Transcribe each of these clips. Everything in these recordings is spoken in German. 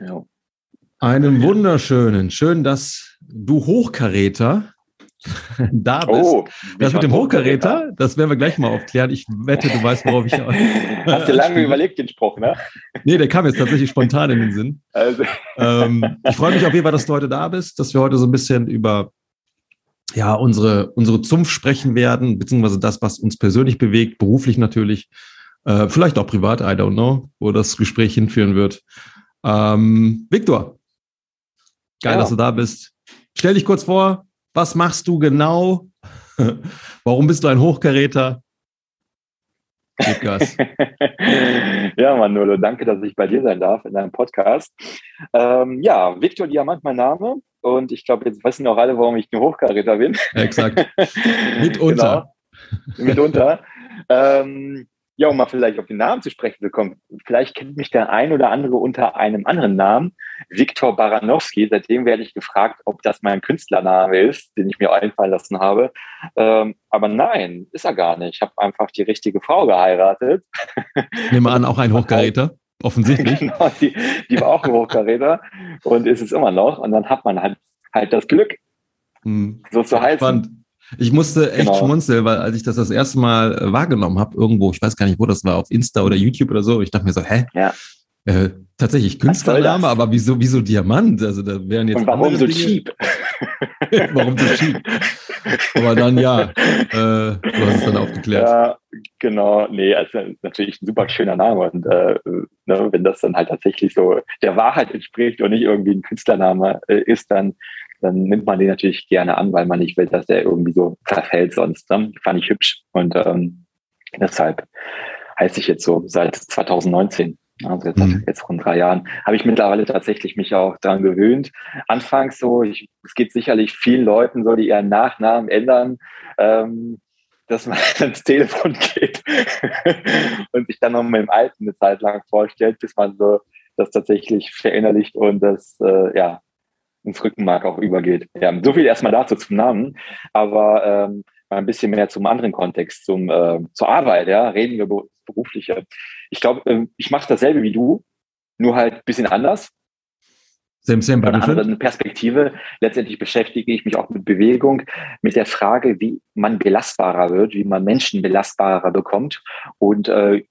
Ja. Einen wunderschönen, schön, dass du Hochkaräter da bist. Oh, das mit dem Hochkaräter, das werden wir gleich mal aufklären. Ich wette, du weißt, worauf ich. Hast du lange überlegt, den Spruch, ne? Nee, der kam jetzt tatsächlich spontan in den Sinn. Also. Ähm, ich freue mich auf jeden Fall, dass du heute da bist, dass wir heute so ein bisschen über ja, unsere, unsere Zunft sprechen werden, beziehungsweise das, was uns persönlich bewegt, beruflich natürlich, äh, vielleicht auch privat, I don't know, wo das Gespräch hinführen wird. Ähm, Viktor, geil, ja. dass du da bist. Stell dich kurz vor, was machst du genau? Warum bist du ein Hochkaräter? ja, Manolo, danke, dass ich bei dir sein darf in deinem Podcast. Ähm, ja, Viktor Diamant, mein Name. Und ich glaube, jetzt wissen auch alle, warum ich ein Hochkaräter bin. Exakt. Mitunter. genau. Mitunter. ähm, ja, um mal vielleicht auf den Namen zu sprechen zu kommen. Vielleicht kennt mich der ein oder andere unter einem anderen Namen, Viktor Baranowski. Seitdem werde ich gefragt, ob das mein Künstlername ist, den ich mir einfallen lassen habe. Ähm, aber nein, ist er gar nicht. Ich habe einfach die richtige Frau geheiratet. Nehme an, auch ein Hochkaräter. Offensichtlich. genau, die, die war auch ein Hochkaräter und ist es immer noch. Und dann hat man halt, halt das Glück, hm. so zu heißen. Spannend. Ich musste echt genau. schmunzeln, weil als ich das das erste Mal äh, wahrgenommen habe, irgendwo, ich weiß gar nicht, wo das war, auf Insta oder YouTube oder so, ich dachte mir so, hä? Ja. Äh, tatsächlich Künstlername, aber wieso, wieso Diamant? Also da wären jetzt. Und warum so Dinge. cheap? warum so cheap? Aber dann ja, äh, du hast es dann aufgeklärt. Ja, genau. Nee, also natürlich ein super schöner Name. Und äh, ne, wenn das dann halt tatsächlich so der Wahrheit entspricht und nicht irgendwie ein Künstlername äh, ist, dann dann nimmt man den natürlich gerne an, weil man nicht will, dass der irgendwie so verfällt sonst. Ne? Fand ich hübsch. Und ähm, deshalb heiße ich jetzt so seit 2019. Also jetzt, mhm. jetzt rund drei Jahren habe ich mittlerweile tatsächlich mich auch daran gewöhnt. Anfangs so, ich, es geht sicherlich vielen Leuten so, die ihren Nachnamen ändern, ähm, dass man ans Telefon geht und sich dann noch mit dem Alten eine Zeit lang vorstellt, bis man so das tatsächlich verinnerlicht und das äh, ja ins Rückenmark auch übergeht. Ja, so viel erstmal dazu zum Namen, aber ähm, mal ein bisschen mehr zum anderen Kontext, zum, äh, zur Arbeit, ja, reden wir berufliche. Ich glaube, äh, ich mache dasselbe wie du, nur halt ein bisschen anders. Same, same, Von einer anderen Perspektive. Letztendlich beschäftige ich mich auch mit Bewegung, mit der Frage, wie man belastbarer wird, wie man Menschen belastbarer bekommt. Und äh,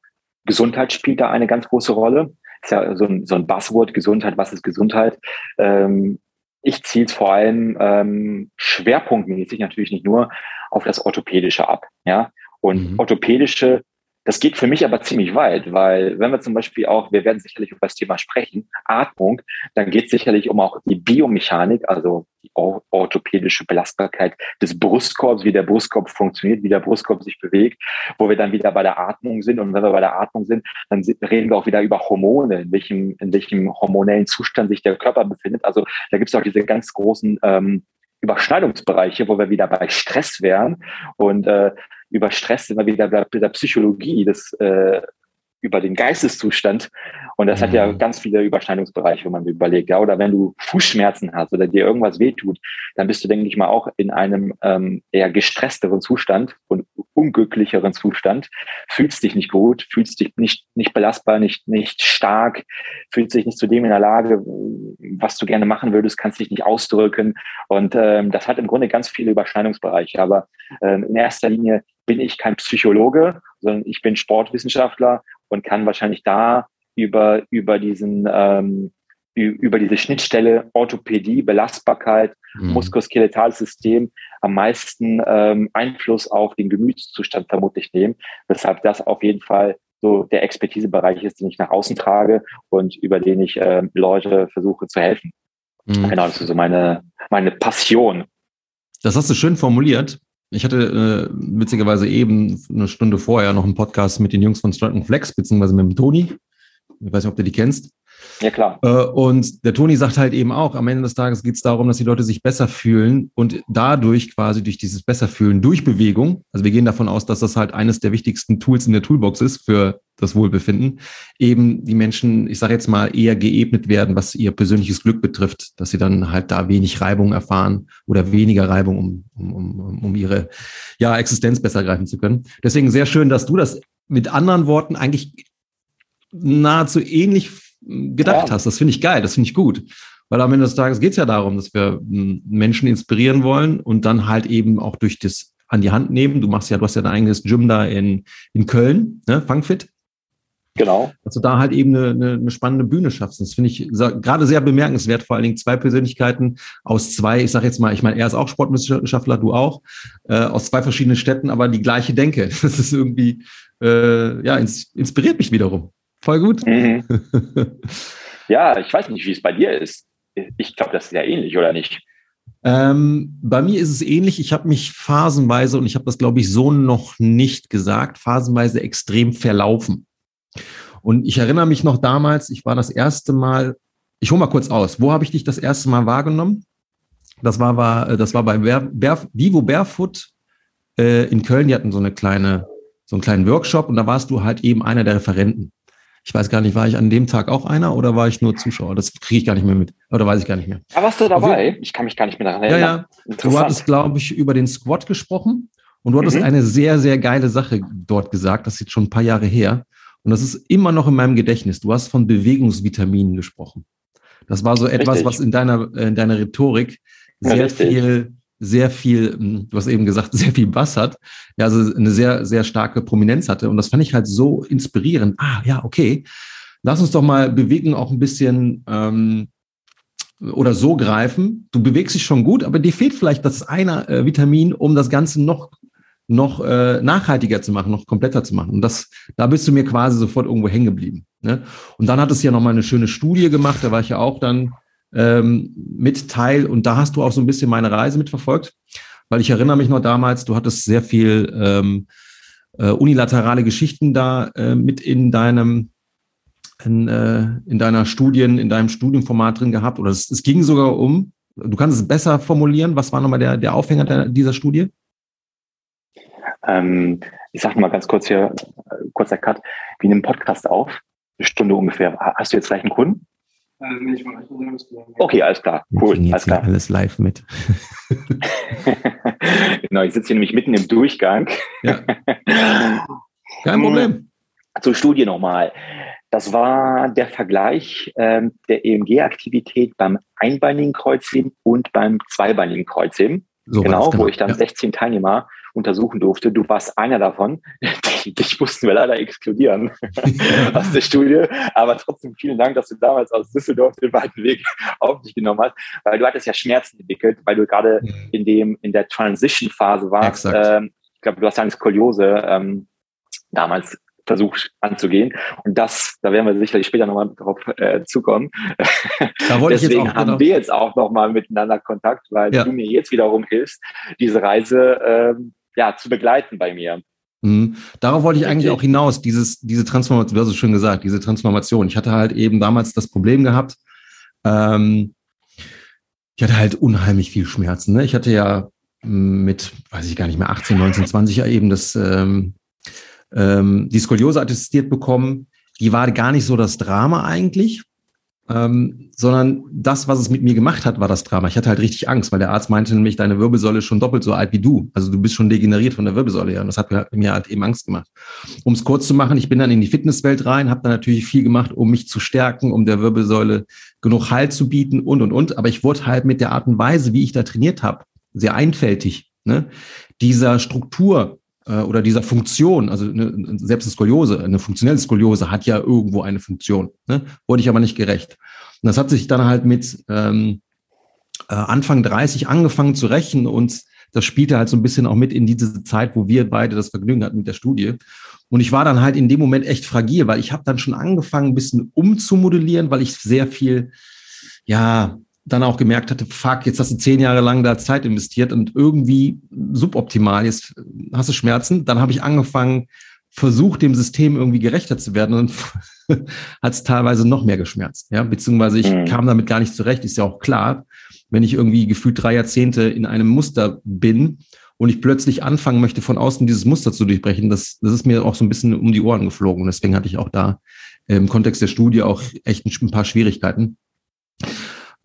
Gesundheit spielt da eine ganz große Rolle. Ist ja so ein, so ein Buzzword, Gesundheit, was ist Gesundheit? Ähm, ich ziehe es vor allem ähm, schwerpunktmäßig natürlich nicht nur auf das Orthopädische ab. Ja? Und mhm. orthopädische das geht für mich aber ziemlich weit, weil wenn wir zum Beispiel auch, wir werden sicherlich über das Thema sprechen, Atmung, dann geht es sicherlich um auch die Biomechanik, also die orthopädische Belastbarkeit des Brustkorbs, wie der Brustkorb funktioniert, wie der Brustkorb sich bewegt, wo wir dann wieder bei der Atmung sind. Und wenn wir bei der Atmung sind, dann reden wir auch wieder über Hormone, in welchem, in welchem hormonellen Zustand sich der Körper befindet. Also da gibt es auch diese ganz großen ähm, Überschneidungsbereiche, wo wir wieder bei Stress wären. Und äh, über Stress sind wir wieder bei der Psychologie, das, äh, über den Geisteszustand. Und das mhm. hat ja mhm. ganz viele Überschneidungsbereiche, wenn man überlegt. Ja, oder wenn du Fußschmerzen hast oder dir irgendwas wehtut, dann bist du, denke ich mal, auch in einem ähm, eher gestressteren Zustand und unglücklicheren Zustand. Fühlst dich nicht gut, fühlst dich nicht, nicht belastbar, nicht, nicht stark, fühlst dich nicht zu dem in der Lage, was du gerne machen würdest, kannst dich nicht ausdrücken. Und ähm, das hat im Grunde ganz viele Überschneidungsbereiche. Aber ähm, in erster Linie bin ich kein Psychologe, sondern ich bin Sportwissenschaftler und kann wahrscheinlich da über, über diesen, ähm, über diese Schnittstelle Orthopädie, Belastbarkeit, mhm. muskuloskeletales System am meisten ähm, Einfluss auf den Gemütszustand vermutlich nehmen, weshalb das auf jeden Fall so der Expertisebereich ist, den ich nach außen trage und über den ich äh, Leute versuche zu helfen. Mhm. Genau, das ist so meine, meine Passion. Das hast du schön formuliert. Ich hatte äh, witzigerweise eben eine Stunde vorher noch einen Podcast mit den Jungs von Strut Flex, beziehungsweise mit dem Toni. Ich weiß nicht, ob du die kennst. Ja, klar. Äh, und der Toni sagt halt eben auch, am Ende des Tages geht es darum, dass die Leute sich besser fühlen und dadurch quasi durch dieses Besserfühlen, durch Bewegung, also wir gehen davon aus, dass das halt eines der wichtigsten Tools in der Toolbox ist für das Wohlbefinden, eben die Menschen, ich sage jetzt mal, eher geebnet werden, was ihr persönliches Glück betrifft, dass sie dann halt da wenig Reibung erfahren oder weniger Reibung, um, um, um, um ihre ja, Existenz besser greifen zu können. Deswegen sehr schön, dass du das mit anderen Worten eigentlich nahezu ähnlich gedacht ja. hast. Das finde ich geil, das finde ich gut. Weil am Ende des Tages geht es ja darum, dass wir Menschen inspirieren wollen und dann halt eben auch durch das an die Hand nehmen. Du machst ja, du hast ja dein eigenes Gym da in, in Köln, ne? Fangfit. Genau. Du da halt eben eine, eine, eine spannende Bühne schaffst. Das finde ich gerade sehr bemerkenswert, vor allen Dingen zwei Persönlichkeiten aus zwei, ich sage jetzt mal, ich meine, er ist auch Sportwissenschaftler, du auch, äh, aus zwei verschiedenen Städten, aber die gleiche Denke. Das ist irgendwie, äh, ja, ins, inspiriert mich wiederum. Voll gut. Mhm. ja, ich weiß nicht, wie es bei dir ist. Ich glaube, das ist ja ähnlich, oder nicht? Ähm, bei mir ist es ähnlich. Ich habe mich phasenweise, und ich habe das, glaube ich, so noch nicht gesagt, phasenweise extrem verlaufen. Und ich erinnere mich noch damals, ich war das erste Mal, ich hole mal kurz aus, wo habe ich dich das erste Mal wahrgenommen? Das war, war, das war bei Ber, Vivo Barefoot äh, in Köln. Die hatten so eine kleine, so einen kleinen Workshop und da warst du halt eben einer der Referenten. Ich weiß gar nicht, war ich an dem Tag auch einer oder war ich nur Zuschauer? Das kriege ich gar nicht mehr mit. Oder weiß ich gar nicht mehr. Da warst du dabei? Ich kann mich gar nicht mehr daran erinnern. Ja, ja. Du hattest, glaube ich, über den Squad gesprochen und du hattest mhm. eine sehr, sehr geile Sache dort gesagt. Das ist jetzt schon ein paar Jahre her. Und das ist immer noch in meinem Gedächtnis. Du hast von Bewegungsvitaminen gesprochen. Das war so etwas, Richtig. was in deiner, in deiner Rhetorik sehr ja, viel, sehr viel, hm, du hast eben gesagt, sehr viel Bass hat. Ja, also eine sehr, sehr starke Prominenz hatte. Und das fand ich halt so inspirierend. Ah, ja, okay. Lass uns doch mal Bewegung auch ein bisschen ähm, oder so greifen. Du bewegst dich schon gut, aber dir fehlt vielleicht das eine äh, Vitamin, um das Ganze noch noch äh, nachhaltiger zu machen, noch kompletter zu machen. Und das, da bist du mir quasi sofort irgendwo hängen geblieben. Ne? Und dann hat es ja noch mal eine schöne Studie gemacht, da war ich ja auch dann ähm, mit Teil und da hast du auch so ein bisschen meine Reise mitverfolgt, weil ich erinnere mich noch damals, du hattest sehr viel ähm, äh, unilaterale Geschichten da äh, mit in deinem in, äh, in deiner Studien, in deinem Studienformat drin gehabt oder es, es ging sogar um, du kannst es besser formulieren, was war nochmal der, der Aufhänger der, dieser Studie? Ähm, ich sage mal ganz kurz hier, äh, kurzer Cut, wie einem Podcast auf, eine Stunde ungefähr. Hast du jetzt gleich einen Kunden? Okay, alles klar. Cool. Ich alles klar. Alles live mit. genau, ich sitze hier nämlich mitten im Durchgang. Ja. Kein Problem. Zur Studie nochmal. Das war der Vergleich ähm, der EMG-Aktivität beim einbeinigen Kreuzheben und beim zweibeinigen Kreuzheben. So genau, genau, wo ich dann ja. 16 Teilnehmer untersuchen durfte. Du warst einer davon. Dich mussten wir leider exkludieren aus der Studie. Aber trotzdem vielen Dank, dass du damals aus Düsseldorf den weiten Weg auf dich genommen hast, weil du hattest ja Schmerzen entwickelt, weil du gerade in dem in der Transition-Phase warst. Ähm, ich glaube, du hast eine Skoliose ähm, damals versucht anzugehen. Und das, da werden wir sicherlich später nochmal drauf äh, zukommen. Deswegen haben genau. wir jetzt auch nochmal miteinander Kontakt, weil ja. du mir jetzt wiederum hilfst, diese Reise ähm, ja, zu begleiten bei mir. Mhm. Darauf wollte ich eigentlich auch hinaus, dieses, diese Transformation, du hast es schön gesagt, diese Transformation. Ich hatte halt eben damals das Problem gehabt, ähm, ich hatte halt unheimlich viel Schmerzen. Ne? Ich hatte ja mit, weiß ich gar nicht mehr, 18, 19, 20 ja eben das, ähm, ähm, die Skoliose attestiert bekommen. Die war gar nicht so das Drama eigentlich, ähm, sondern das, was es mit mir gemacht hat, war das Drama. Ich hatte halt richtig Angst, weil der Arzt meinte nämlich, deine Wirbelsäule ist schon doppelt so alt wie du. Also du bist schon degeneriert von der Wirbelsäule her. Und das hat mir halt eben Angst gemacht. Um es kurz zu machen, ich bin dann in die Fitnesswelt rein, habe dann natürlich viel gemacht, um mich zu stärken, um der Wirbelsäule genug Halt zu bieten und, und, und. Aber ich wurde halt mit der Art und Weise, wie ich da trainiert habe, sehr einfältig. Ne? Dieser Struktur, äh, oder dieser Funktion, also eine, selbst eine Skoliose, eine funktionelle Skoliose hat ja irgendwo eine Funktion, ne? wurde ich aber nicht gerecht. Und das hat sich dann halt mit ähm, äh, Anfang 30 angefangen zu rächen und das spielte halt so ein bisschen auch mit in diese Zeit, wo wir beide das Vergnügen hatten mit der Studie. Und ich war dann halt in dem Moment echt fragil, weil ich habe dann schon angefangen, ein bisschen umzumodellieren, weil ich sehr viel, ja, dann auch gemerkt hatte, fuck, jetzt hast du zehn Jahre lang da Zeit investiert und irgendwie suboptimal, jetzt hast du Schmerzen. Dann habe ich angefangen, versucht, dem System irgendwie gerechter zu werden und hat es teilweise noch mehr geschmerzt. Ja, beziehungsweise ich mhm. kam damit gar nicht zurecht, ist ja auch klar, wenn ich irgendwie gefühlt drei Jahrzehnte in einem Muster bin und ich plötzlich anfangen möchte, von außen dieses Muster zu durchbrechen, das, das ist mir auch so ein bisschen um die Ohren geflogen. Deswegen hatte ich auch da im Kontext der Studie auch echt ein paar Schwierigkeiten.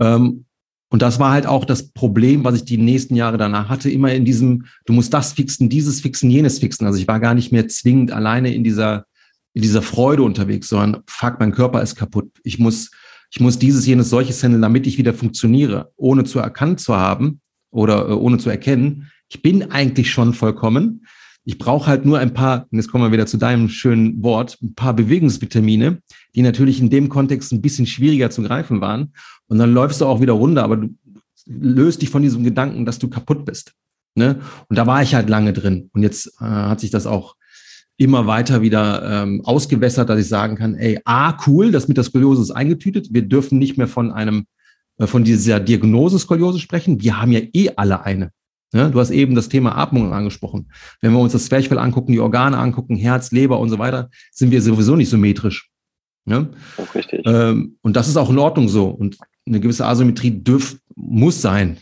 Ähm, und das war halt auch das Problem, was ich die nächsten Jahre danach hatte, immer in diesem, du musst das fixen, dieses fixen, jenes fixen. Also ich war gar nicht mehr zwingend alleine in dieser, in dieser Freude unterwegs, sondern fuck, mein Körper ist kaputt. Ich muss, ich muss dieses, jenes, solches handeln, damit ich wieder funktioniere, ohne zu erkannt zu haben oder äh, ohne zu erkennen. Ich bin eigentlich schon vollkommen. Ich brauche halt nur ein paar, und jetzt kommen wir wieder zu deinem schönen Wort, ein paar Bewegungsvitamine, die natürlich in dem Kontext ein bisschen schwieriger zu greifen waren. Und dann läufst du auch wieder runter, aber du löst dich von diesem Gedanken, dass du kaputt bist. Ne? Und da war ich halt lange drin. Und jetzt äh, hat sich das auch immer weiter wieder ähm, ausgewässert, dass ich sagen kann, ey, ah, cool, das mit der Skoliose ist eingetütet. Wir dürfen nicht mehr von einem, äh, von dieser Diagnose Skoliose sprechen. Wir haben ja eh alle eine. Ne? Du hast eben das Thema Atmung angesprochen. Wenn wir uns das Zwerchfell angucken, die Organe angucken, Herz, Leber und so weiter, sind wir sowieso nicht symmetrisch. Ne? Auch richtig. Ähm, und das ist auch in Ordnung so. Und eine gewisse Asymmetrie dürf, muss sein.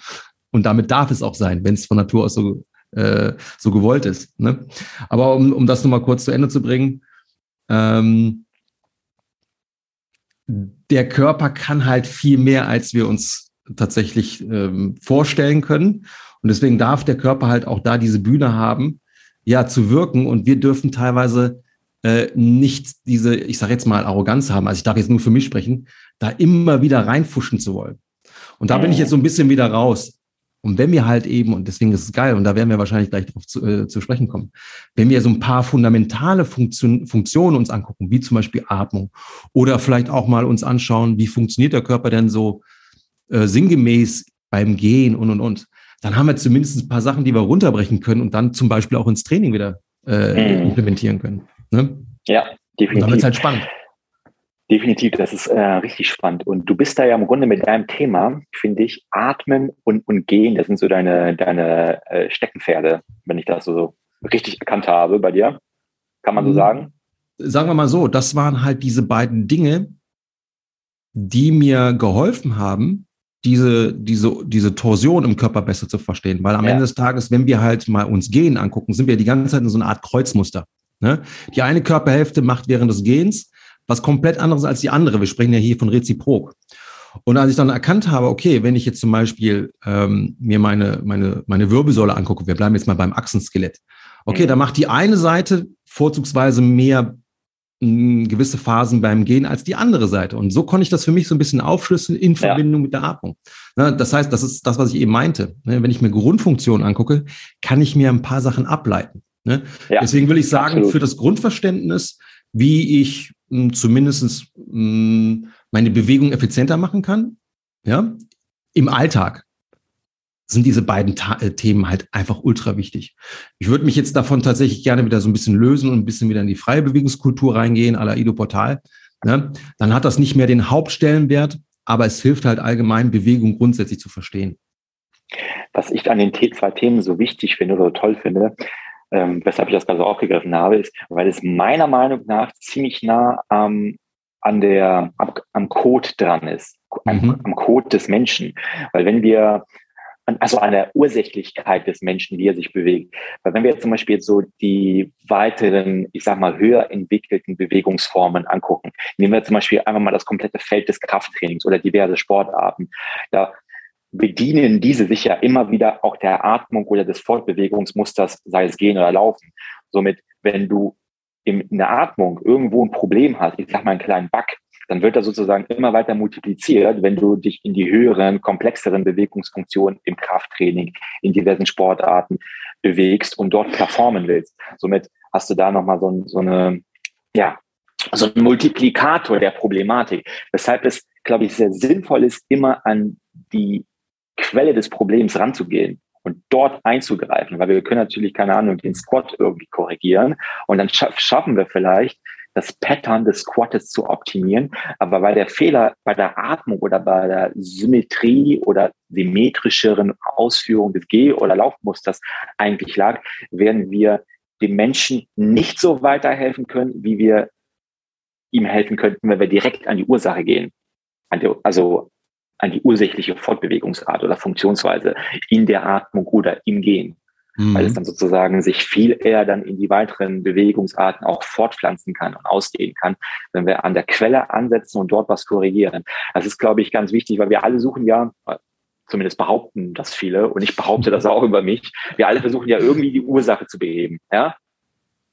Und damit darf es auch sein, wenn es von Natur aus so äh, so gewollt ist. Ne? Aber um, um das nochmal kurz zu Ende zu bringen, ähm, der Körper kann halt viel mehr, als wir uns tatsächlich ähm, vorstellen können. Und deswegen darf der Körper halt auch da diese Bühne haben, ja, zu wirken. Und wir dürfen teilweise äh, nicht diese, ich sage jetzt mal, Arroganz haben. Also ich darf jetzt nur für mich sprechen, da immer wieder reinfuschen zu wollen. Und da bin ich jetzt so ein bisschen wieder raus. Und wenn wir halt eben, und deswegen ist es geil, und da werden wir wahrscheinlich gleich darauf zu, äh, zu sprechen kommen, wenn wir so ein paar fundamentale Funktion, Funktionen uns angucken, wie zum Beispiel Atmung, oder vielleicht auch mal uns anschauen, wie funktioniert der Körper denn so äh, sinngemäß beim Gehen und und und, dann haben wir zumindest ein paar Sachen, die wir runterbrechen können und dann zum Beispiel auch ins Training wieder äh, mhm. implementieren können. Ne? Ja, definitiv. Und dann wird es halt spannend. Definitiv, das ist äh, richtig spannend. Und du bist da ja im Grunde mit deinem Thema, finde ich, Atmen und, und Gehen, das sind so deine, deine äh, Steckenpferde, wenn ich das so richtig erkannt habe bei dir. Kann man so mhm. sagen? Sagen wir mal so, das waren halt diese beiden Dinge, die mir geholfen haben, diese, diese, diese Torsion im Körper besser zu verstehen. Weil am ja. Ende des Tages, wenn wir halt mal uns Gehen angucken, sind wir die ganze Zeit in so einer Art Kreuzmuster. Ne? Die eine Körperhälfte macht während des Gehens was komplett anderes als die andere. Wir sprechen ja hier von Reziprok. Und als ich dann erkannt habe, okay, wenn ich jetzt zum Beispiel ähm, mir meine, meine, meine Wirbelsäule angucke, wir bleiben jetzt mal beim Achsenskelett. Okay, mhm. da macht die eine Seite vorzugsweise mehr mh, hm, gewisse Phasen beim Gehen als die andere Seite. Und so konnte ich das für mich so ein bisschen aufschlüsseln in Verbindung ja. mit der Atmung. Na, das heißt, das ist das, was ich eben meinte. Ne, wenn ich mir Grundfunktionen angucke, kann ich mir ein paar Sachen ableiten. Ne? Ja, Deswegen will ich sagen, absolut. für das Grundverständnis, wie ich zumindest meine Bewegung effizienter machen kann, ja, im Alltag sind diese beiden Ta äh, Themen halt einfach ultra wichtig. Ich würde mich jetzt davon tatsächlich gerne wieder so ein bisschen lösen und ein bisschen wieder in die freie Bewegungskultur reingehen, à la Ido Portal. Ne? Dann hat das nicht mehr den Hauptstellenwert, aber es hilft halt allgemein, Bewegung grundsätzlich zu verstehen. Was ich an den zwei Themen so wichtig finde oder toll finde, ähm, weshalb ich das gerade so aufgegriffen habe, ist, weil es meiner Meinung nach ziemlich nah ähm, an der, am, am Code dran ist, am, mhm. am Code des Menschen. Weil wenn wir also an der Ursächlichkeit des Menschen, wie er sich bewegt. Weil wenn wir jetzt zum Beispiel jetzt so die weiteren, ich sag mal, höher entwickelten Bewegungsformen angucken, nehmen wir zum Beispiel einfach mal das komplette Feld des Krafttrainings oder diverse Sportarten. Da bedienen diese sich ja immer wieder auch der Atmung oder des Fortbewegungsmusters, sei es gehen oder laufen. Somit, wenn du in der Atmung irgendwo ein Problem hast, ich sag mal einen kleinen Bug, dann wird er sozusagen immer weiter multipliziert, wenn du dich in die höheren, komplexeren Bewegungsfunktionen im Krafttraining, in diversen Sportarten bewegst und dort performen willst. Somit hast du da nochmal so, so eine, ja, so ein Multiplikator der Problematik. Weshalb es, glaube ich, sehr sinnvoll ist, immer an die Quelle des Problems ranzugehen und dort einzugreifen, weil wir können natürlich, keine Ahnung, den Squat irgendwie korrigieren und dann scha schaffen wir vielleicht, das Pattern des Squattes zu optimieren. Aber weil der Fehler bei der Atmung oder bei der Symmetrie oder symmetrischeren Ausführung des Geh- oder Laufmusters eigentlich lag, werden wir dem Menschen nicht so weiterhelfen können, wie wir ihm helfen könnten, wenn wir direkt an die Ursache gehen. Also an die ursächliche Fortbewegungsart oder Funktionsweise in der Atmung oder im Gehen. Mhm. Weil es dann sozusagen sich viel eher dann in die weiteren Bewegungsarten auch fortpflanzen kann und ausdehnen kann, wenn wir an der Quelle ansetzen und dort was korrigieren. Das ist, glaube ich, ganz wichtig, weil wir alle suchen ja, zumindest behaupten das viele, und ich behaupte das auch über mich, wir alle versuchen ja irgendwie die Ursache zu beheben. Ja?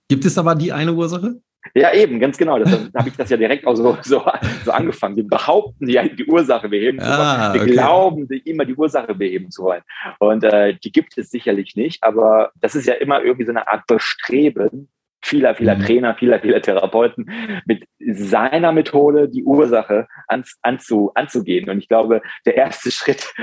Gibt es aber die eine Ursache? Ja, eben, ganz genau. Da habe ich das ja direkt auch so, so, so angefangen. Wir behaupten ja, die Ursache beheben zu wollen. Ah, wir okay. glauben, immer die Ursache beheben zu wollen. Und äh, die gibt es sicherlich nicht, aber das ist ja immer irgendwie so eine Art Bestreben, vieler, vieler mhm. Trainer, vieler, vieler Therapeuten, mit seiner Methode die Ursache an, anzu, anzugehen. Und ich glaube, der erste Schritt,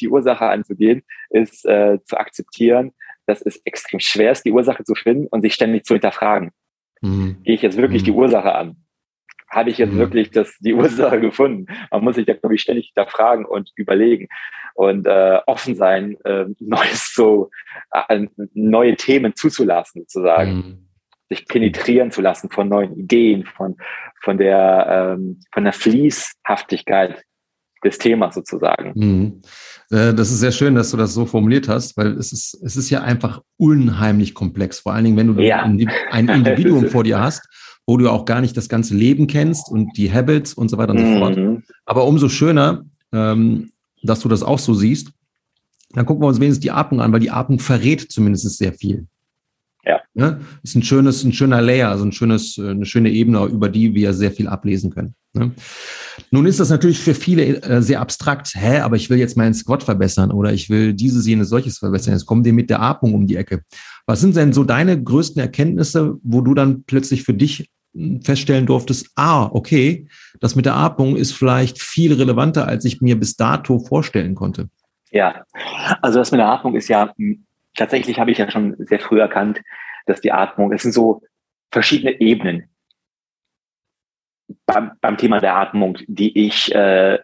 die Ursache anzugehen, ist äh, zu akzeptieren, dass es extrem schwer ist, die Ursache zu finden und sich ständig zu hinterfragen. Mhm. Gehe ich jetzt wirklich mhm. die Ursache an? Habe ich jetzt mhm. wirklich das, die Ursache gefunden? Man muss sich da, glaube ich, ständig hinterfragen und überlegen und äh, offen sein, äh, Neues so, äh, neue Themen zuzulassen, sozusagen. Mhm. Sich penetrieren zu lassen von neuen Ideen, von, von der, ähm, von der Fließhaftigkeit des Themas sozusagen. Mhm. Äh, das ist sehr schön, dass du das so formuliert hast, weil es ist, es ist ja einfach unheimlich komplex. Vor allen Dingen, wenn du ja. ein Individuum vor dir hast, wo du auch gar nicht das ganze Leben kennst und die Habits und so weiter und so fort. Mhm. Aber umso schöner, ähm, dass du das auch so siehst. Dann gucken wir uns wenigstens die Atmung an, weil die Atmung verrät zumindest sehr viel. Ja. ja. Ist ein schönes, ein schöner Layer, also ein schönes, eine schöne Ebene, über die wir sehr viel ablesen können. Ne? Nun ist das natürlich für viele äh, sehr abstrakt. Hä, aber ich will jetzt meinen Squat verbessern oder ich will dieses, jenes, solches verbessern. Jetzt kommen die mit der Atmung um die Ecke. Was sind denn so deine größten Erkenntnisse, wo du dann plötzlich für dich hm, feststellen durftest, ah, okay, das mit der Atmung ist vielleicht viel relevanter, als ich mir bis dato vorstellen konnte? Ja, also das mit der Atmung ist ja hm, tatsächlich habe ich ja schon sehr früh erkannt, dass die Atmung, es sind so verschiedene Ebenen beim, beim Thema der Atmung, die ich äh,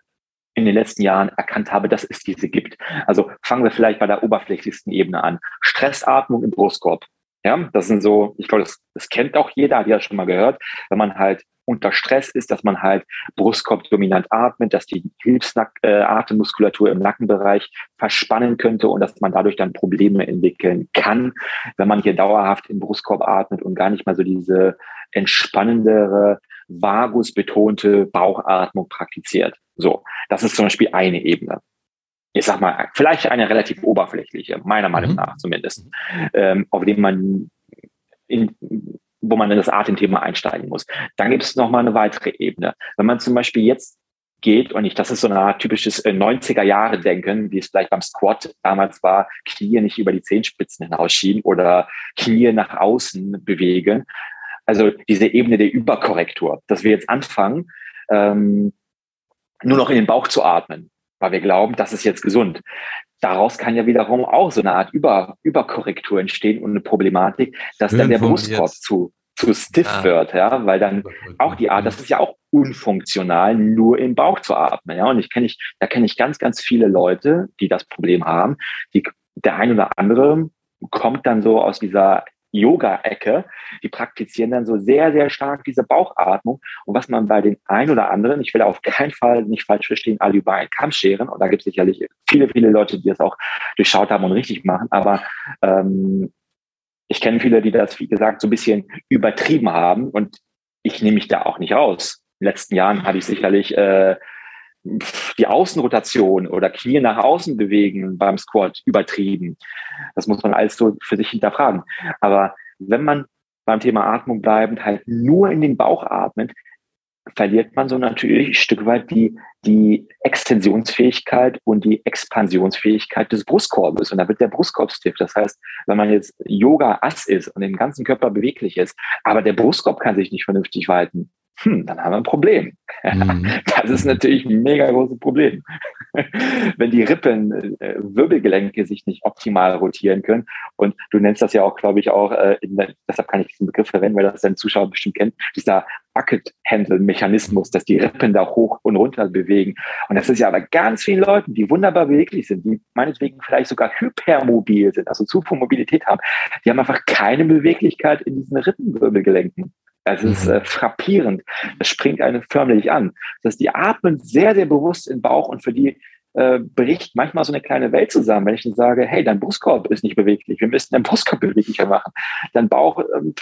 in den letzten Jahren erkannt habe, dass es diese gibt. Also fangen wir vielleicht bei der oberflächlichsten Ebene an. Stressatmung im Brustkorb. Ja, das sind so, ich glaube, das, das kennt auch jeder, hat ja schon mal gehört, wenn man halt unter Stress ist, dass man halt Brustkorb dominant atmet, dass die Hilfsatemmuskulatur äh, im Nackenbereich verspannen könnte und dass man dadurch dann Probleme entwickeln kann, wenn man hier dauerhaft im Brustkorb atmet und gar nicht mal so diese entspannendere, vagusbetonte Bauchatmung praktiziert. So, das ist zum Beispiel eine Ebene ich sag mal, vielleicht eine relativ oberflächliche, meiner Meinung mhm. nach zumindest, ähm, auf dem man in, wo man in das Atemthema einsteigen muss. Dann gibt es nochmal eine weitere Ebene. Wenn man zum Beispiel jetzt geht, und ich, das ist so Art typisches 90er-Jahre-Denken, wie es vielleicht beim Squat damals war, Knie nicht über die Zehenspitzen hinausschieben oder Knie nach außen bewegen. Also diese Ebene der Überkorrektur, dass wir jetzt anfangen, ähm, nur noch in den Bauch zu atmen, weil wir glauben, das ist jetzt gesund daraus kann ja wiederum auch so eine Art Über, Überkorrektur entstehen und eine Problematik, dass Schön dann der Brustkorb zu, zu stiff ah. wird, ja, weil dann auch die Art, das ist ja auch unfunktional, nur im Bauch zu atmen, ja, und ich kenne ich, da kenne ich ganz, ganz viele Leute, die das Problem haben, die, der ein oder andere kommt dann so aus dieser Yoga-Ecke, die praktizieren dann so sehr, sehr stark diese Bauchatmung. Und was man bei den ein oder anderen, ich will auf keinen Fall nicht falsch verstehen, alle über einen Kamm scheren. Und da gibt es sicherlich viele, viele Leute, die das auch durchschaut haben und richtig machen. Aber ähm, ich kenne viele, die das, wie gesagt, so ein bisschen übertrieben haben. Und ich nehme mich da auch nicht raus. In den letzten Jahren habe ich sicherlich äh, die Außenrotation oder Knie nach außen bewegen beim Squat übertrieben. Das muss man alles so für sich hinterfragen. Aber wenn man beim Thema Atmung bleibend halt nur in den Bauch atmet, verliert man so natürlich ein Stück weit die, die Extensionsfähigkeit und die Expansionsfähigkeit des Brustkorbes. Und da wird der Brustkorb stiff. Das heißt, wenn man jetzt Yoga-Ass ist und den ganzen Körper beweglich ist, aber der Brustkorb kann sich nicht vernünftig weiten, hm, dann haben wir ein Problem. Mhm. Das ist natürlich ein mega großes Problem. Wenn die Rippen, äh, Wirbelgelenke sich nicht optimal rotieren können und du nennst das ja auch, glaube ich, auch, äh, der, deshalb kann ich diesen Begriff verwenden, weil das dein Zuschauer bestimmt kennt, dieser Bucket-Handle-Mechanismus, dass die Rippen da hoch und runter bewegen. Und das ist ja aber ganz vielen Leuten, die wunderbar beweglich sind, die meinetwegen vielleicht sogar hypermobil sind, also zu viel Mobilität haben, die haben einfach keine Beweglichkeit in diesen Rippenwirbelgelenken. Das ist mhm. äh, frappierend. Das springt einen förmlich an. Das heißt, die atmen sehr, sehr bewusst in den Bauch und für die äh, bricht manchmal so eine kleine Welt zusammen, wenn ich dann sage, hey, dein Brustkorb ist nicht beweglich, wir müssen deinen Brustkorb beweglicher machen. Dein Bauch, ähm,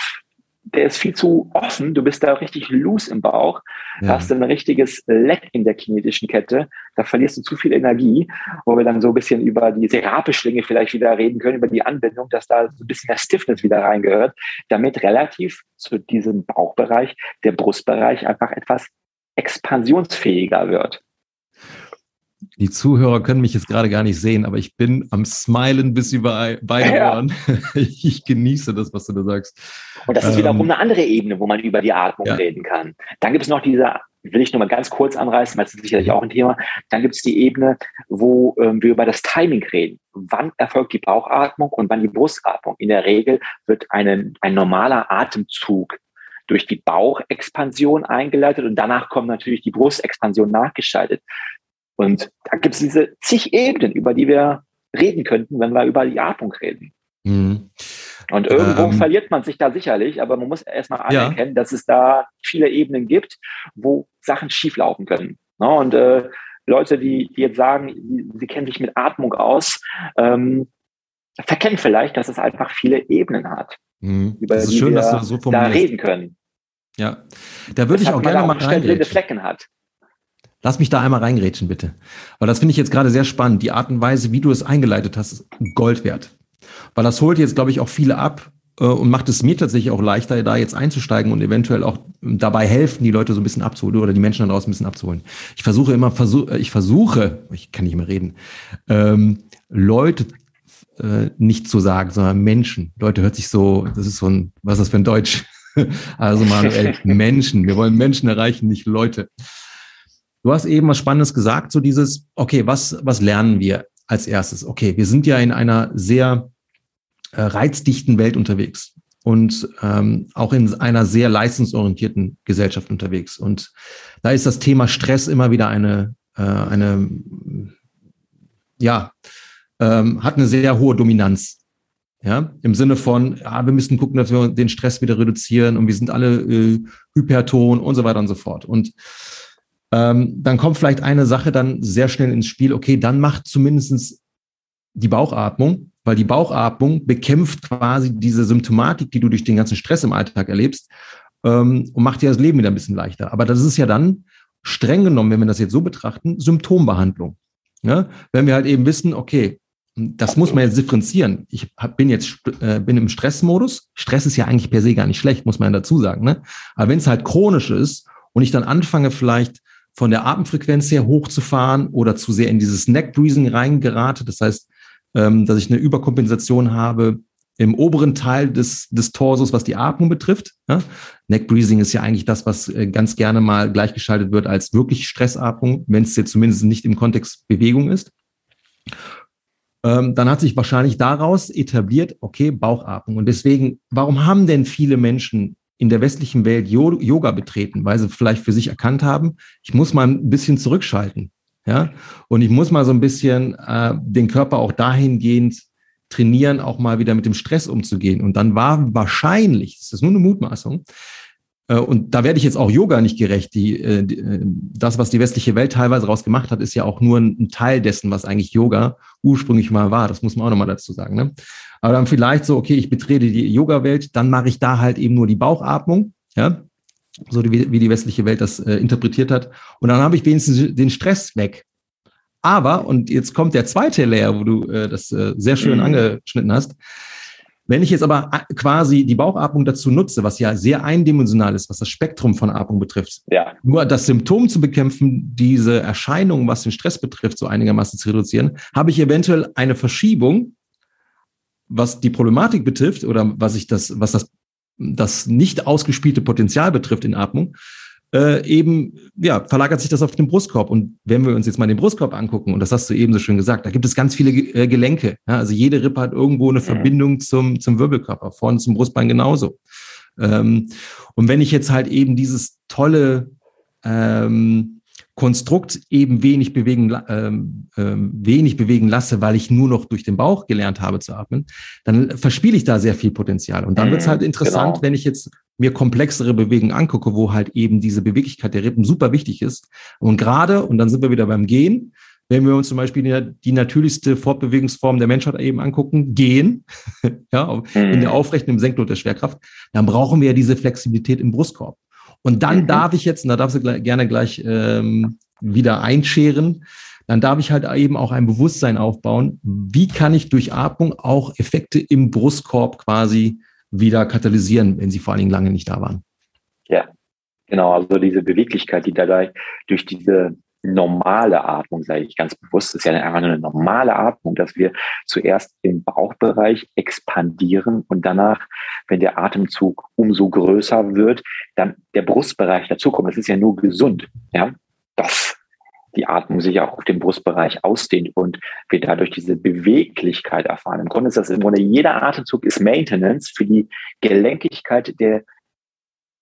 der ist viel zu offen, du bist da richtig loose im Bauch, ja. hast ein richtiges Leck in der kinetischen Kette, da verlierst du zu viel Energie, wo wir dann so ein bisschen über die Serapeschlinge vielleicht wieder reden können, über die Anbindung, dass da so ein bisschen mehr Stiffness wieder reingehört, damit relativ zu diesem Bauchbereich der Brustbereich einfach etwas expansionsfähiger wird. Die Zuhörer können mich jetzt gerade gar nicht sehen, aber ich bin am Smilen bis über beide ja. Ohren. Ich genieße das, was du da sagst. Und das ist wiederum ähm, eine andere Ebene, wo man über die Atmung ja. reden kann. Dann gibt es noch diese, will ich nur mal ganz kurz anreißen, weil es ist sicherlich auch ein Thema. Dann gibt es die Ebene, wo ähm, wir über das Timing reden. Wann erfolgt die Bauchatmung und wann die Brustatmung? In der Regel wird eine, ein normaler Atemzug durch die Bauchexpansion eingeleitet und danach kommt natürlich die Brustexpansion nachgeschaltet. Und da gibt es diese zig Ebenen, über die wir reden könnten, wenn wir über die Atmung reden. Mhm. Und irgendwo ähm, verliert man sich da sicherlich, aber man muss erstmal anerkennen, ja. dass es da viele Ebenen gibt, wo Sachen schieflaufen können. Ne? Und äh, Leute, die, die jetzt sagen, sie kennen sich mit Atmung aus, ähm, verkennen vielleicht, dass es einfach viele Ebenen hat, mhm. über die schön, wir so da reden können. Ja, da würde ich auch gerne mal reingehen. Flecken hat. Lass mich da einmal reingrätschen, bitte. Weil das finde ich jetzt gerade sehr spannend. Die Art und Weise, wie du es eingeleitet hast, ist Gold wert. Weil das holt jetzt, glaube ich, auch viele ab äh, und macht es mir tatsächlich auch leichter, da jetzt einzusteigen und eventuell auch dabei helfen, die Leute so ein bisschen abzuholen oder die Menschen da draußen ein bisschen abzuholen. Ich versuche immer, versuch, äh, ich versuche, ich kann nicht mehr reden, ähm, Leute äh, nicht zu sagen, sondern Menschen. Leute hört sich so, das ist so ein, was ist das für ein Deutsch? also Manuel, Menschen. Wir wollen Menschen erreichen, nicht Leute. Du hast eben was Spannendes gesagt, so dieses, okay, was, was lernen wir als erstes? Okay, wir sind ja in einer sehr äh, reizdichten Welt unterwegs und ähm, auch in einer sehr leistungsorientierten Gesellschaft unterwegs. Und da ist das Thema Stress immer wieder eine, äh, eine ja, ähm, hat eine sehr hohe Dominanz. Ja, im Sinne von, ja, wir müssen gucken, dass wir den Stress wieder reduzieren und wir sind alle äh, hyperton und so weiter und so fort. Und ähm, dann kommt vielleicht eine Sache dann sehr schnell ins Spiel, okay, dann macht zumindestens die Bauchatmung, weil die Bauchatmung bekämpft quasi diese Symptomatik, die du durch den ganzen Stress im Alltag erlebst ähm, und macht dir das Leben wieder ein bisschen leichter. Aber das ist ja dann streng genommen, wenn wir das jetzt so betrachten, Symptombehandlung. Ja? Wenn wir halt eben wissen, okay, das muss man jetzt differenzieren. Ich bin jetzt äh, bin im Stressmodus. Stress ist ja eigentlich per se gar nicht schlecht, muss man dazu sagen. Ne? Aber wenn es halt chronisch ist und ich dann anfange vielleicht von der Atemfrequenz her hochzufahren oder zu sehr in dieses Neck Breathing reingerate. Das heißt, ähm, dass ich eine Überkompensation habe im oberen Teil des, des Torsos, was die Atmung betrifft. Ja? Neck Breathing ist ja eigentlich das, was äh, ganz gerne mal gleichgeschaltet wird als wirklich Stressatmung, wenn es jetzt zumindest nicht im Kontext Bewegung ist. Ähm, dann hat sich wahrscheinlich daraus etabliert, okay, Bauchatmung. Und deswegen, warum haben denn viele Menschen in der westlichen Welt Yoga betreten, weil sie vielleicht für sich erkannt haben, ich muss mal ein bisschen zurückschalten. Ja, und ich muss mal so ein bisschen äh, den Körper auch dahingehend trainieren, auch mal wieder mit dem Stress umzugehen. Und dann war wahrscheinlich, das ist nur eine Mutmaßung, und da werde ich jetzt auch Yoga nicht gerecht. Die, äh, die, äh, das, was die westliche Welt teilweise raus gemacht hat, ist ja auch nur ein, ein, Teil dessen, was eigentlich Yoga ursprünglich mal war. Das muss man auch nochmal dazu sagen. Ne? Aber dann vielleicht so, okay, ich betrete die Yoga-Welt, dann mache ich da halt eben nur die Bauchatmung, ja, so wie, wie die westliche Welt das äh, interpretiert hat. Und dann habe ich wenigstens den Stress weg. Aber, und jetzt kommt der zweite Layer, wo du äh, das äh, sehr schön mhm. angeschnitten hast, wenn ich jetzt aber äh, quasi die Bauchatmung dazu nutze, was ja sehr eindimensional ist, was das Spektrum von Atmung betrifft, ja. nur das Symptom zu bekämpfen, diese Erscheinung, was den Stress betrifft, so einigermaßen zu reduzieren, habe ich eventuell eine Verschiebung, was die Problematik betrifft oder was ich das, was das, das nicht ausgespielte Potenzial betrifft in Atmung, äh, eben, ja, verlagert sich das auf den Brustkorb. Und wenn wir uns jetzt mal den Brustkorb angucken, und das hast du eben so schön gesagt, da gibt es ganz viele äh, Gelenke. Ja? Also jede Rippe hat irgendwo eine Verbindung zum, zum Wirbelkörper, vorne zum Brustbein genauso. Ähm, und wenn ich jetzt halt eben dieses tolle ähm, Konstrukt eben wenig bewegen, ähm, ähm, wenig bewegen lasse, weil ich nur noch durch den Bauch gelernt habe zu atmen, dann verspiele ich da sehr viel Potenzial. Und dann wird es halt mhm, interessant, genau. wenn ich jetzt mir komplexere Bewegungen angucke, wo halt eben diese Beweglichkeit der Rippen super wichtig ist. Und gerade, und dann sind wir wieder beim Gehen, wenn wir uns zum Beispiel die, die natürlichste Fortbewegungsform der Menschheit eben angucken, gehen, ja, in der mhm. Aufrechten im Senklos der Schwerkraft, dann brauchen wir ja diese Flexibilität im Brustkorb. Und dann mhm. darf ich jetzt, und da darfst du gerne gleich ähm, wieder einscheren, dann darf ich halt eben auch ein Bewusstsein aufbauen, wie kann ich durch Atmung auch Effekte im Brustkorb quasi wieder katalysieren, wenn sie vor allen Dingen lange nicht da waren. Ja, genau. Also diese Beweglichkeit, die dadurch durch diese normale Atmung, sage ich ganz bewusst, ist ja einfach nur eine normale Atmung, dass wir zuerst im Bauchbereich expandieren und danach, wenn der Atemzug umso größer wird, dann der Brustbereich dazukommt. Das ist ja nur gesund, ja, dass die Atmung sich auch auf den Brustbereich ausdehnt und wir dadurch diese Beweglichkeit erfahren. Im Grunde ist das im Grunde jeder Atemzug ist Maintenance für die Gelenkigkeit der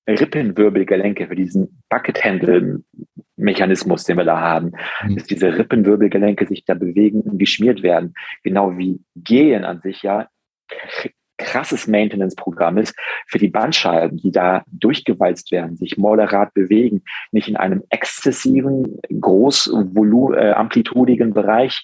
Rippenwirbelgelenke, für diesen Bucket-Handle-Mechanismus, den wir da haben, mhm. dass diese Rippenwirbelgelenke sich da bewegen und geschmiert werden. Genau wie Gehen an sich ja krasses Maintenance-Programm ist für die Bandscheiben, die da durchgewalzt werden, sich moderat bewegen, nicht in einem exzessiven, groß äh, amplitudigen Bereich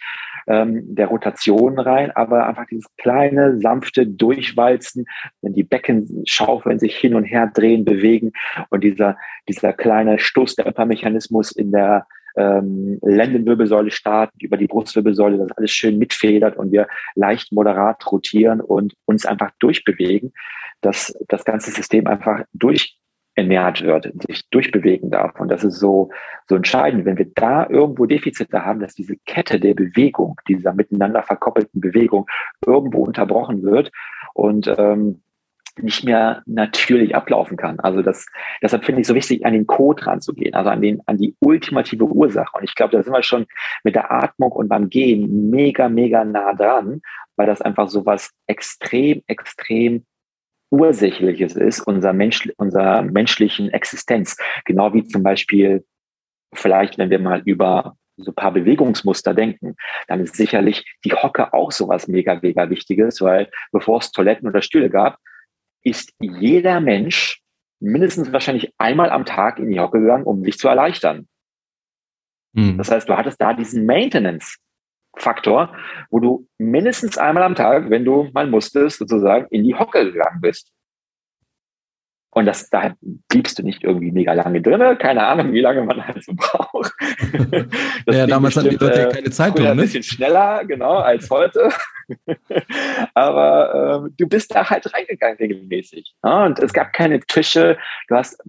ähm, der Rotation rein, aber einfach dieses kleine, sanfte Durchwalzen, wenn die Becken schaufeln, sich hin und her drehen, bewegen und dieser, dieser kleine Stoßdämpfermechanismus in der ähm, Lendenwirbelsäule starten, über die Brustwirbelsäule, das alles schön mitfedert und wir leicht moderat rotieren und uns einfach durchbewegen, dass das ganze System einfach durch ernährt wird, sich durchbewegen darf. Und das ist so, so entscheidend. Wenn wir da irgendwo Defizite haben, dass diese Kette der Bewegung, dieser miteinander verkoppelten Bewegung irgendwo unterbrochen wird und ähm, nicht mehr natürlich ablaufen kann. Also das, deshalb finde ich so wichtig, an den Code ranzugehen, also an den, an die ultimative Ursache. Und ich glaube, da sind wir schon mit der Atmung und beim Gehen mega, mega nah dran, weil das einfach so was extrem, extrem Ursächliches ist, unser, Mensch, unserer menschlichen Existenz. Genau wie zum Beispiel, vielleicht, wenn wir mal über so ein paar Bewegungsmuster denken, dann ist sicherlich die Hocke auch sowas mega, mega Wichtiges, weil bevor es Toiletten oder Stühle gab, ist jeder Mensch mindestens wahrscheinlich einmal am Tag in die Hocke gegangen, um sich zu erleichtern. Mhm. Das heißt, du hattest da diesen Maintenance Faktor, wo du mindestens einmal am Tag, wenn du mal musstest, sozusagen in die Hocke gegangen bist. Und das, da bliebst du nicht irgendwie mega lange drin. Keine Ahnung, wie lange man halt so braucht. ja, damals hatten die Leute ja keine Zeit drin. Ne? Ein bisschen schneller, genau, als heute. Aber äh, du bist da halt reingegangen regelmäßig. Ja? Und es gab keine Tische. Du hast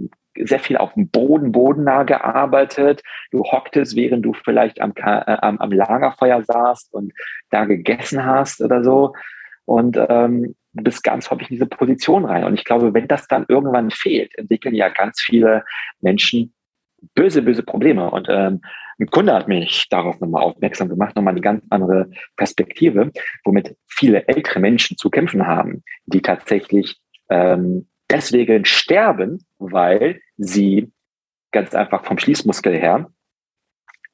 sehr viel auf dem Boden, bodennah gearbeitet. Du hocktest, während du vielleicht am, äh, am, am Lagerfeuer saßt und da gegessen hast oder so. Und ähm, du bist ganz häufig in diese Position rein. Und ich glaube, wenn das dann irgendwann fehlt, entwickeln ja ganz viele Menschen böse, böse Probleme. Und ähm, ein Kunde hat mich darauf nochmal aufmerksam gemacht, nochmal eine ganz andere Perspektive, womit viele ältere Menschen zu kämpfen haben, die tatsächlich ähm, deswegen sterben, weil sie ganz einfach vom Schließmuskel her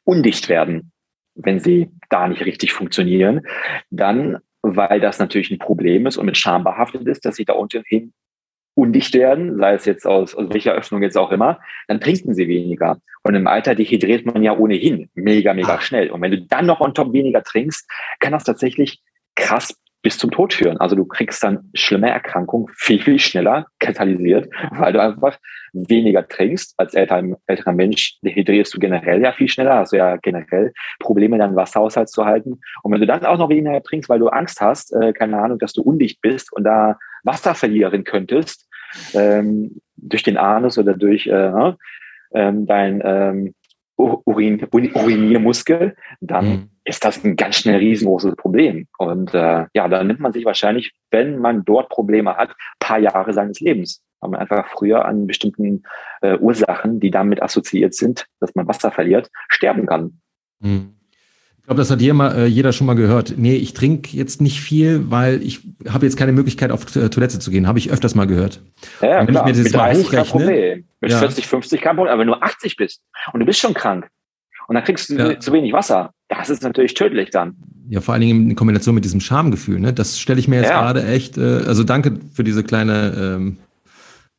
undicht werden, wenn sie da nicht richtig funktionieren. Dann, weil das natürlich ein Problem ist und mit Scham behaftet ist, dass sie da unten hin undicht werden, sei es jetzt aus, aus welcher Öffnung jetzt auch immer, dann trinken sie weniger. Und im Alter dehydriert man ja ohnehin mega, mega schnell. Und wenn du dann noch on top weniger trinkst, kann das tatsächlich krass bis zum Tod führen. Also du kriegst dann schlimme Erkrankungen viel, viel schneller katalysiert, weil du einfach weniger trinkst. Als älterer, älterer Mensch dehydrierst du generell ja viel schneller, hast du ja generell Probleme, deinen Wasserhaushalt zu halten. Und wenn du dann auch noch weniger trinkst, weil du Angst hast, äh, keine Ahnung, dass du undicht bist und da Wasser verlieren könntest, ähm, durch den Anus oder durch äh, ähm, dein ähm, Urin, Uriniermuskel, dann mhm. Ist das ein ganz schnell riesengroßes Problem. Und äh, ja, dann nimmt man sich wahrscheinlich, wenn man dort Probleme hat, paar Jahre seines Lebens. Weil man einfach früher an bestimmten äh, Ursachen, die damit assoziiert sind, dass man Wasser verliert, sterben kann. Mhm. Ich glaube, das hat jeder, äh, jeder schon mal gehört. Nee, ich trinke jetzt nicht viel, weil ich habe jetzt keine Möglichkeit, auf Toilette zu gehen. Habe ich öfters mal gehört. Ja, ja wenn klar. ich mir das Mit mal hochrechne. Mit ja. 40, 50 kein Problem. Aber wenn du 80 bist und du bist schon krank und dann kriegst du ja. zu wenig Wasser, das ist natürlich tödlich dann. Ja, vor allen Dingen in Kombination mit diesem Schamgefühl. Ne? Das stelle ich mir jetzt ja. gerade echt, äh, also danke für diese kleine ähm,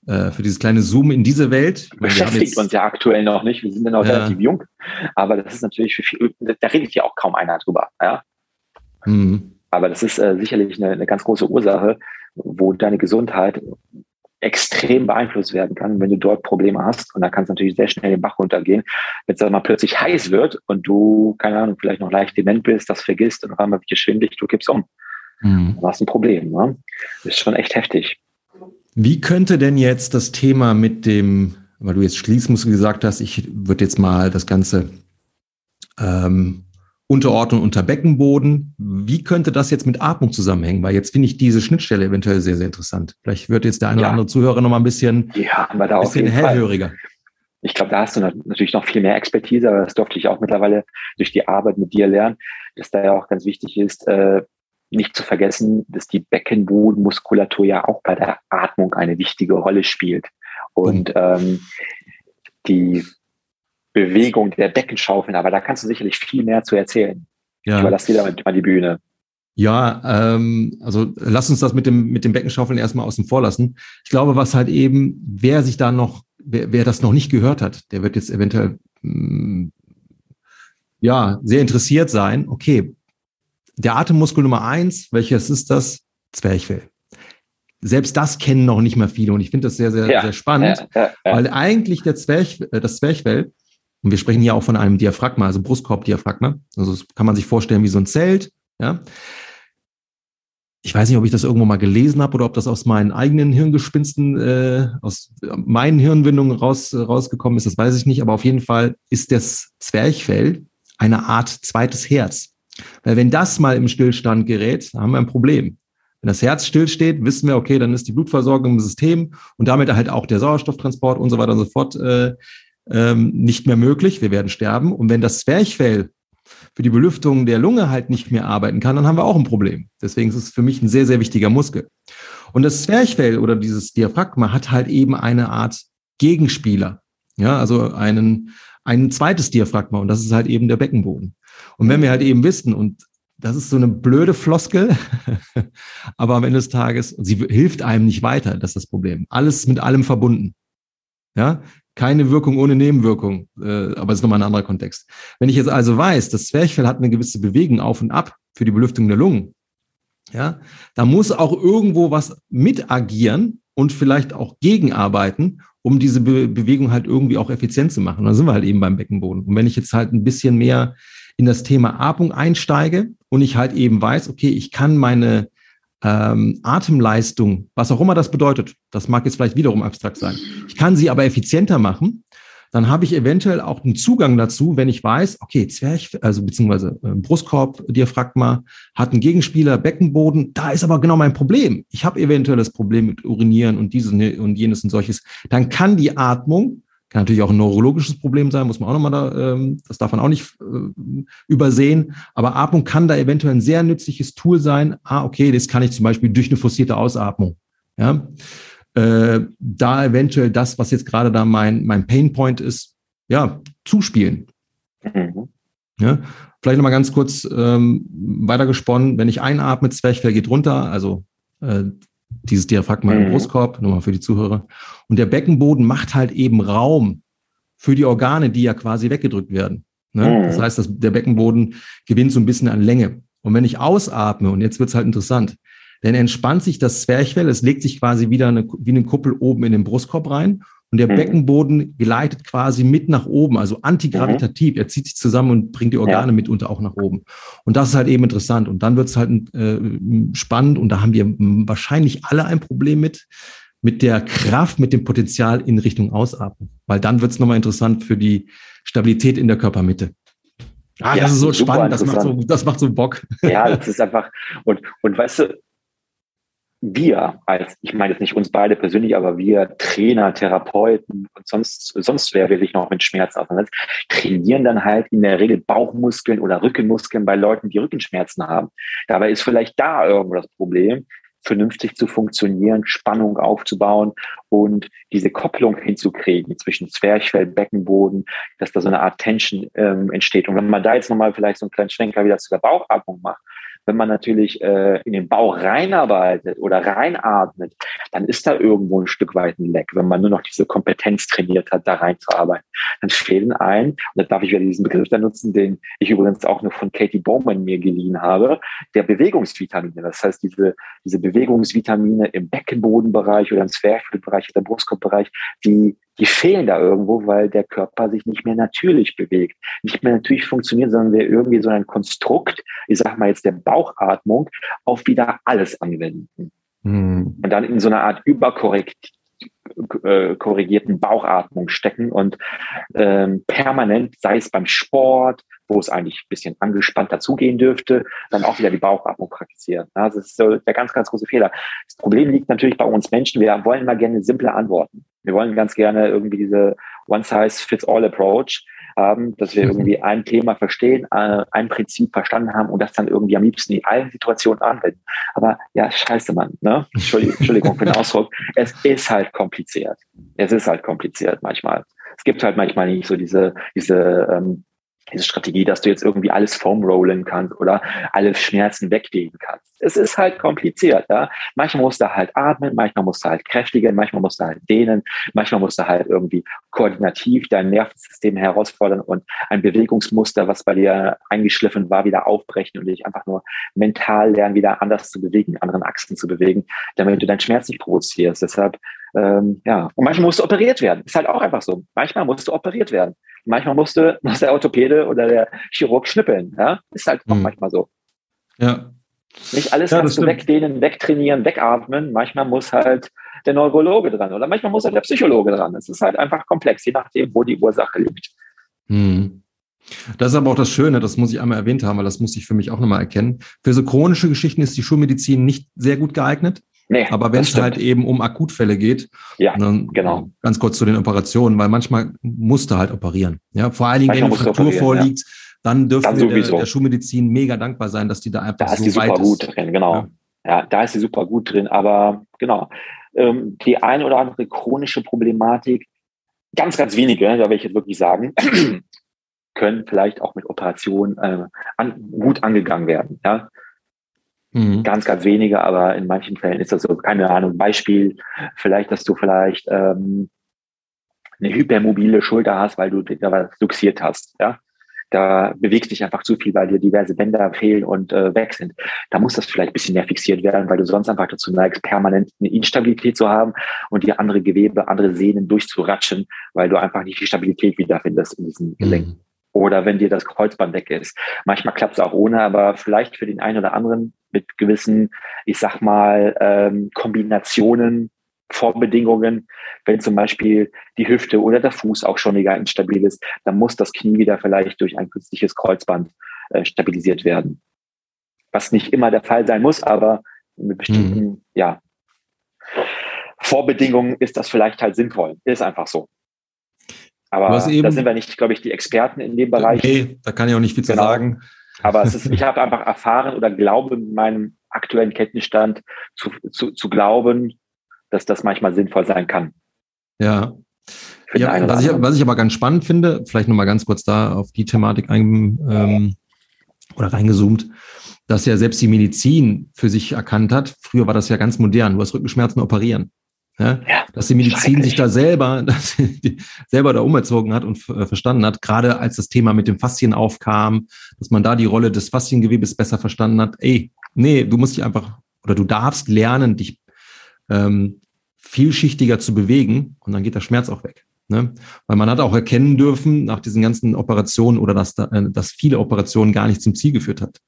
äh, für dieses kleine Zoom in diese Welt. Beschäftigt uns ja aktuell noch nicht. Wir sind ja noch ja. relativ jung. Aber das ist natürlich für viel, da redet ja auch kaum einer drüber. Ja? Mhm. Aber das ist äh, sicherlich eine, eine ganz große Ursache, wo deine Gesundheit extrem beeinflusst werden kann, wenn du dort Probleme hast. Und da kann es natürlich sehr schnell den Bach runtergehen. Wenn es dann mal plötzlich heiß wird und du, keine Ahnung, vielleicht noch leicht dement bist, das vergisst und auf einmal wird schwindelig, du kippst um. Mhm. Du hast ein Problem. Ne? Das ist schon echt heftig. Wie könnte denn jetzt das Thema mit dem, weil du jetzt Schließmuskel gesagt hast, ich würde jetzt mal das Ganze ähm, unterordnen unter Beckenboden. Wie könnte das jetzt mit Atmung zusammenhängen? Weil jetzt finde ich diese Schnittstelle eventuell sehr, sehr interessant. Vielleicht wird jetzt der eine ja. oder andere Zuhörer noch mal ein bisschen, ja, aber da bisschen hellhöriger. Fall. Ich glaube, da hast du natürlich noch viel mehr Expertise, aber das durfte ich auch mittlerweile durch die Arbeit mit dir lernen, dass da ja auch ganz wichtig ist, äh, nicht zu vergessen, dass die Beckenbodenmuskulatur ja auch bei der Atmung eine wichtige Rolle spielt. Und ähm, die Bewegung der Beckenschaufeln, aber da kannst du sicherlich viel mehr zu erzählen. Ja. Ich überlasse dir damit mal die Bühne. Ja, ähm, also lass uns das mit dem, mit dem Beckenschaufeln erstmal außen vor lassen. Ich glaube, was halt eben, wer sich da noch, wer, wer das noch nicht gehört hat, der wird jetzt eventuell mh, mm, ja sehr interessiert sein. Okay, der Atemmuskel Nummer eins, welches ist das? Zwerchfell. Selbst das kennen noch nicht mal viele und ich finde das sehr, sehr, ja, sehr spannend, ja, ja, weil eigentlich der Zwerch, äh, das Zwerchfell, und wir sprechen hier auch von einem Diaphragma, also Brustkorbdiaphragma, also das kann man sich vorstellen wie so ein Zelt, ja. Ich weiß nicht, ob ich das irgendwo mal gelesen habe oder ob das aus meinen eigenen Hirngespinsten, äh, aus meinen Hirnwindungen raus, rausgekommen ist, das weiß ich nicht, aber auf jeden Fall ist das Zwerchfell eine Art zweites Herz. Weil wenn das mal im Stillstand gerät, haben wir ein Problem. Wenn das Herz stillsteht, wissen wir, okay, dann ist die Blutversorgung im System und damit halt auch der Sauerstofftransport und so weiter und so fort äh, ähm, nicht mehr möglich. Wir werden sterben. Und wenn das Zwerchfell für die Belüftung der Lunge halt nicht mehr arbeiten kann, dann haben wir auch ein Problem. Deswegen ist es für mich ein sehr, sehr wichtiger Muskel. Und das Zwerchfell oder dieses Diaphragma hat halt eben eine Art Gegenspieler. Ja, also einen, ein zweites Diaphragma und das ist halt eben der Beckenboden. Und wenn wir halt eben wissen, und das ist so eine blöde Floskel, aber am Ende des Tages, sie hilft einem nicht weiter, das ist das Problem. Alles mit allem verbunden. Ja, keine Wirkung ohne Nebenwirkung, äh, aber das ist nochmal ein anderer Kontext. Wenn ich jetzt also weiß, das Zwerchfell hat eine gewisse Bewegung auf und ab für die Belüftung der Lungen, ja, da muss auch irgendwo was mit agieren und vielleicht auch gegenarbeiten, um diese Be Bewegung halt irgendwie auch effizient zu machen. Und dann sind wir halt eben beim Beckenboden. Und wenn ich jetzt halt ein bisschen mehr in das Thema Atmung einsteige und ich halt eben weiß, okay, ich kann meine ähm, Atemleistung, was auch immer das bedeutet, das mag jetzt vielleicht wiederum abstrakt sein, ich kann sie aber effizienter machen, dann habe ich eventuell auch einen Zugang dazu, wenn ich weiß, okay, Zwerch, also beziehungsweise äh, Brustkorb, Diaphragma hat einen Gegenspieler, Beckenboden, da ist aber genau mein Problem. Ich habe eventuell das Problem mit Urinieren und dieses und jenes und solches. Dann kann die Atmung kann natürlich auch ein neurologisches Problem sein, muss man auch nochmal da, ähm, das darf man auch nicht äh, übersehen. Aber Atmung kann da eventuell ein sehr nützliches Tool sein. Ah, okay, das kann ich zum Beispiel durch eine forcierte Ausatmung. Ja, äh, da eventuell das, was jetzt gerade da mein, mein Painpoint ist, ja, zuspielen. Mhm. Ja, vielleicht nochmal ganz kurz ähm, weitergesponnen, wenn ich einatme, Zwerchfell geht runter, also äh, dieses Diaphragma mhm. im Brustkorb, nochmal für die Zuhörer. Und der Beckenboden macht halt eben Raum für die Organe, die ja quasi weggedrückt werden. Ne? Mhm. Das heißt, dass der Beckenboden gewinnt so ein bisschen an Länge. Und wenn ich ausatme, und jetzt wird's halt interessant, dann entspannt sich das Zwerchfell, es legt sich quasi wieder eine, wie eine Kuppel oben in den Brustkorb rein und der mhm. Beckenboden gleitet quasi mit nach oben, also antigravitativ. Mhm. Er zieht sich zusammen und bringt die Organe ja. mitunter auch nach oben. Und das ist halt eben interessant. Und dann wird es halt äh, spannend und da haben wir wahrscheinlich alle ein Problem mit, mit der Kraft, mit dem Potenzial in Richtung Ausatmen. Weil dann wird es nochmal interessant für die Stabilität in der Körpermitte. Ah, ja, das ist so spannend, das macht so, das macht so Bock. Ja, das ist einfach, und, und weißt du, wir als, ich meine jetzt nicht uns beide persönlich, aber wir Trainer, Therapeuten und sonst, sonst wer sich noch mit Schmerzen auseinandersetzt, trainieren dann halt in der Regel Bauchmuskeln oder Rückenmuskeln bei Leuten, die Rückenschmerzen haben. Dabei ist vielleicht da irgendwo das Problem, vernünftig zu funktionieren, Spannung aufzubauen und diese Kopplung hinzukriegen zwischen Zwerchfell, Beckenboden, dass da so eine Art Tension ähm, entsteht. Und wenn man da jetzt nochmal vielleicht so einen kleinen Schwenker wieder zu der Bauchatmung macht, wenn man natürlich äh, in den Bauch reinarbeitet oder reinatmet, dann ist da irgendwo ein Stück weit ein Leck, wenn man nur noch diese Kompetenz trainiert hat, da reinzuarbeiten. Dann fehlen ein, und da darf ich wieder diesen Begriff da nutzen, den ich übrigens auch nur von Katie Bowman mir geliehen habe, der Bewegungsvitamine. Das heißt, diese, diese Bewegungsvitamine im Beckenbodenbereich oder im Zwerchfellbereich, der Brustkopfbereich, die die fehlen da irgendwo, weil der Körper sich nicht mehr natürlich bewegt, nicht mehr natürlich funktioniert, sondern wir irgendwie so ein Konstrukt, ich sag mal jetzt der Bauchatmung, auf wieder alles anwenden. Mhm. Und dann in so einer Art überkorrekt äh, korrigierten Bauchatmung stecken und ähm, permanent, sei es beim Sport, wo es eigentlich ein bisschen angespannt dazugehen dürfte, dann auch wieder die Bauchatmung praktizieren. das ist so der ganz, ganz große Fehler. Das Problem liegt natürlich bei uns Menschen. Wir wollen mal gerne simple Antworten. Wir wollen ganz gerne irgendwie diese One-Size-Fits-All-Approach haben, dass wir irgendwie ein Thema verstehen, äh, ein Prinzip verstanden haben und das dann irgendwie am liebsten in allen Situationen anwenden. Aber ja, scheiße, Mann, ne? Entschuldigung, Entschuldigung für den Ausdruck. Es ist halt kompliziert. Es ist halt kompliziert manchmal. Es gibt halt manchmal nicht so diese, diese ähm, diese Strategie, dass du jetzt irgendwie alles foam rollen kannst oder alle Schmerzen weglegen kannst. Es ist halt kompliziert. Ja? Manchmal musst du halt atmen, manchmal musst du halt kräftigen, manchmal musst du halt dehnen, manchmal musst du halt irgendwie koordinativ dein Nervensystem herausfordern und ein Bewegungsmuster, was bei dir eingeschliffen war, wieder aufbrechen und dich einfach nur mental lernen, wieder anders zu bewegen, anderen Achsen zu bewegen, damit du deinen Schmerz nicht provozierst. Deshalb, ähm, ja. Und manchmal musst du operiert werden. Ist halt auch einfach so. Manchmal musst du operiert werden manchmal musste, muss der Orthopäde oder der Chirurg schnippeln. Ja? Ist halt auch mhm. manchmal so. Ja. Nicht alles ja, kannst du wegdehnen, wegtrainieren, wegatmen. Manchmal muss halt der Neurologe dran oder manchmal muss halt der Psychologe dran. Es ist halt einfach komplex, je nachdem, wo die Ursache liegt. Mhm. Das ist aber auch das Schöne, das muss ich einmal erwähnt haben, weil das muss ich für mich auch nochmal erkennen. Für so chronische Geschichten ist die Schulmedizin nicht sehr gut geeignet. Nee, Aber wenn es halt eben um Akutfälle geht, ja, dann genau. ganz kurz zu den Operationen, weil manchmal musst du halt operieren. Ja, vor allen Dingen, manchmal wenn eine Fraktur vorliegt, ja. dann dürfen dann wir der, der, Schulmedizin mega dankbar sein, dass die da einfach da so ist die super gut drin, genau. Ja. ja. da ist sie super gut drin. Aber genau, ähm, die eine oder andere chronische Problematik, ganz, ganz wenige, da will ich jetzt wirklich sagen, können vielleicht auch mit Operationen äh, an, gut angegangen werden. Ja, Mhm. Ganz, ganz wenige, aber in manchen Fällen ist das so, keine Ahnung, Beispiel, vielleicht, dass du vielleicht ähm, eine hypermobile Schulter hast, weil du da was luxiert hast, ja. Da bewegt sich einfach zu viel, weil dir diverse Bänder fehlen und äh, weg sind. Da muss das vielleicht ein bisschen mehr fixiert werden, weil du sonst einfach dazu neigst, permanent eine Instabilität zu haben und dir andere Gewebe, andere Sehnen durchzuratschen, weil du einfach nicht die Stabilität wiederfindest in diesen Gelenken. Mhm oder wenn dir das Kreuzband weg ist. Manchmal klappt es auch ohne, aber vielleicht für den einen oder anderen mit gewissen, ich sag mal, ähm, Kombinationen, Vorbedingungen, wenn zum Beispiel die Hüfte oder der Fuß auch schon mega instabil ist, dann muss das Knie wieder vielleicht durch ein künstliches Kreuzband äh, stabilisiert werden. Was nicht immer der Fall sein muss, aber mit bestimmten, mhm. ja, Vorbedingungen ist das vielleicht halt sinnvoll. Ist einfach so. Aber eben, da sind wir nicht, glaube ich, die Experten in dem Bereich. Nee, da kann ich auch nicht viel genau. zu sagen. Aber es ist, ich habe einfach erfahren oder glaube mit meinem aktuellen Kenntnisstand zu, zu, zu glauben, dass das manchmal sinnvoll sein kann. Ja. ja was, ich, was ich aber ganz spannend finde, vielleicht nochmal ganz kurz da auf die Thematik ein, ähm, oder reingezoomt, dass ja selbst die Medizin für sich erkannt hat. Früher war das ja ganz modern. Du hast Rückenschmerzen operieren. Ja, ja, dass die Medizin sich da selber, dass sie selber da umerzogen hat und äh, verstanden hat, gerade als das Thema mit dem Faszien aufkam, dass man da die Rolle des Fasziengewebes besser verstanden hat. Ey, nee, du musst dich einfach oder du darfst lernen, dich ähm, vielschichtiger zu bewegen und dann geht der Schmerz auch weg. Ne? Weil man hat auch erkennen dürfen nach diesen ganzen Operationen oder dass, da, äh, dass viele Operationen gar nicht zum Ziel geführt hat.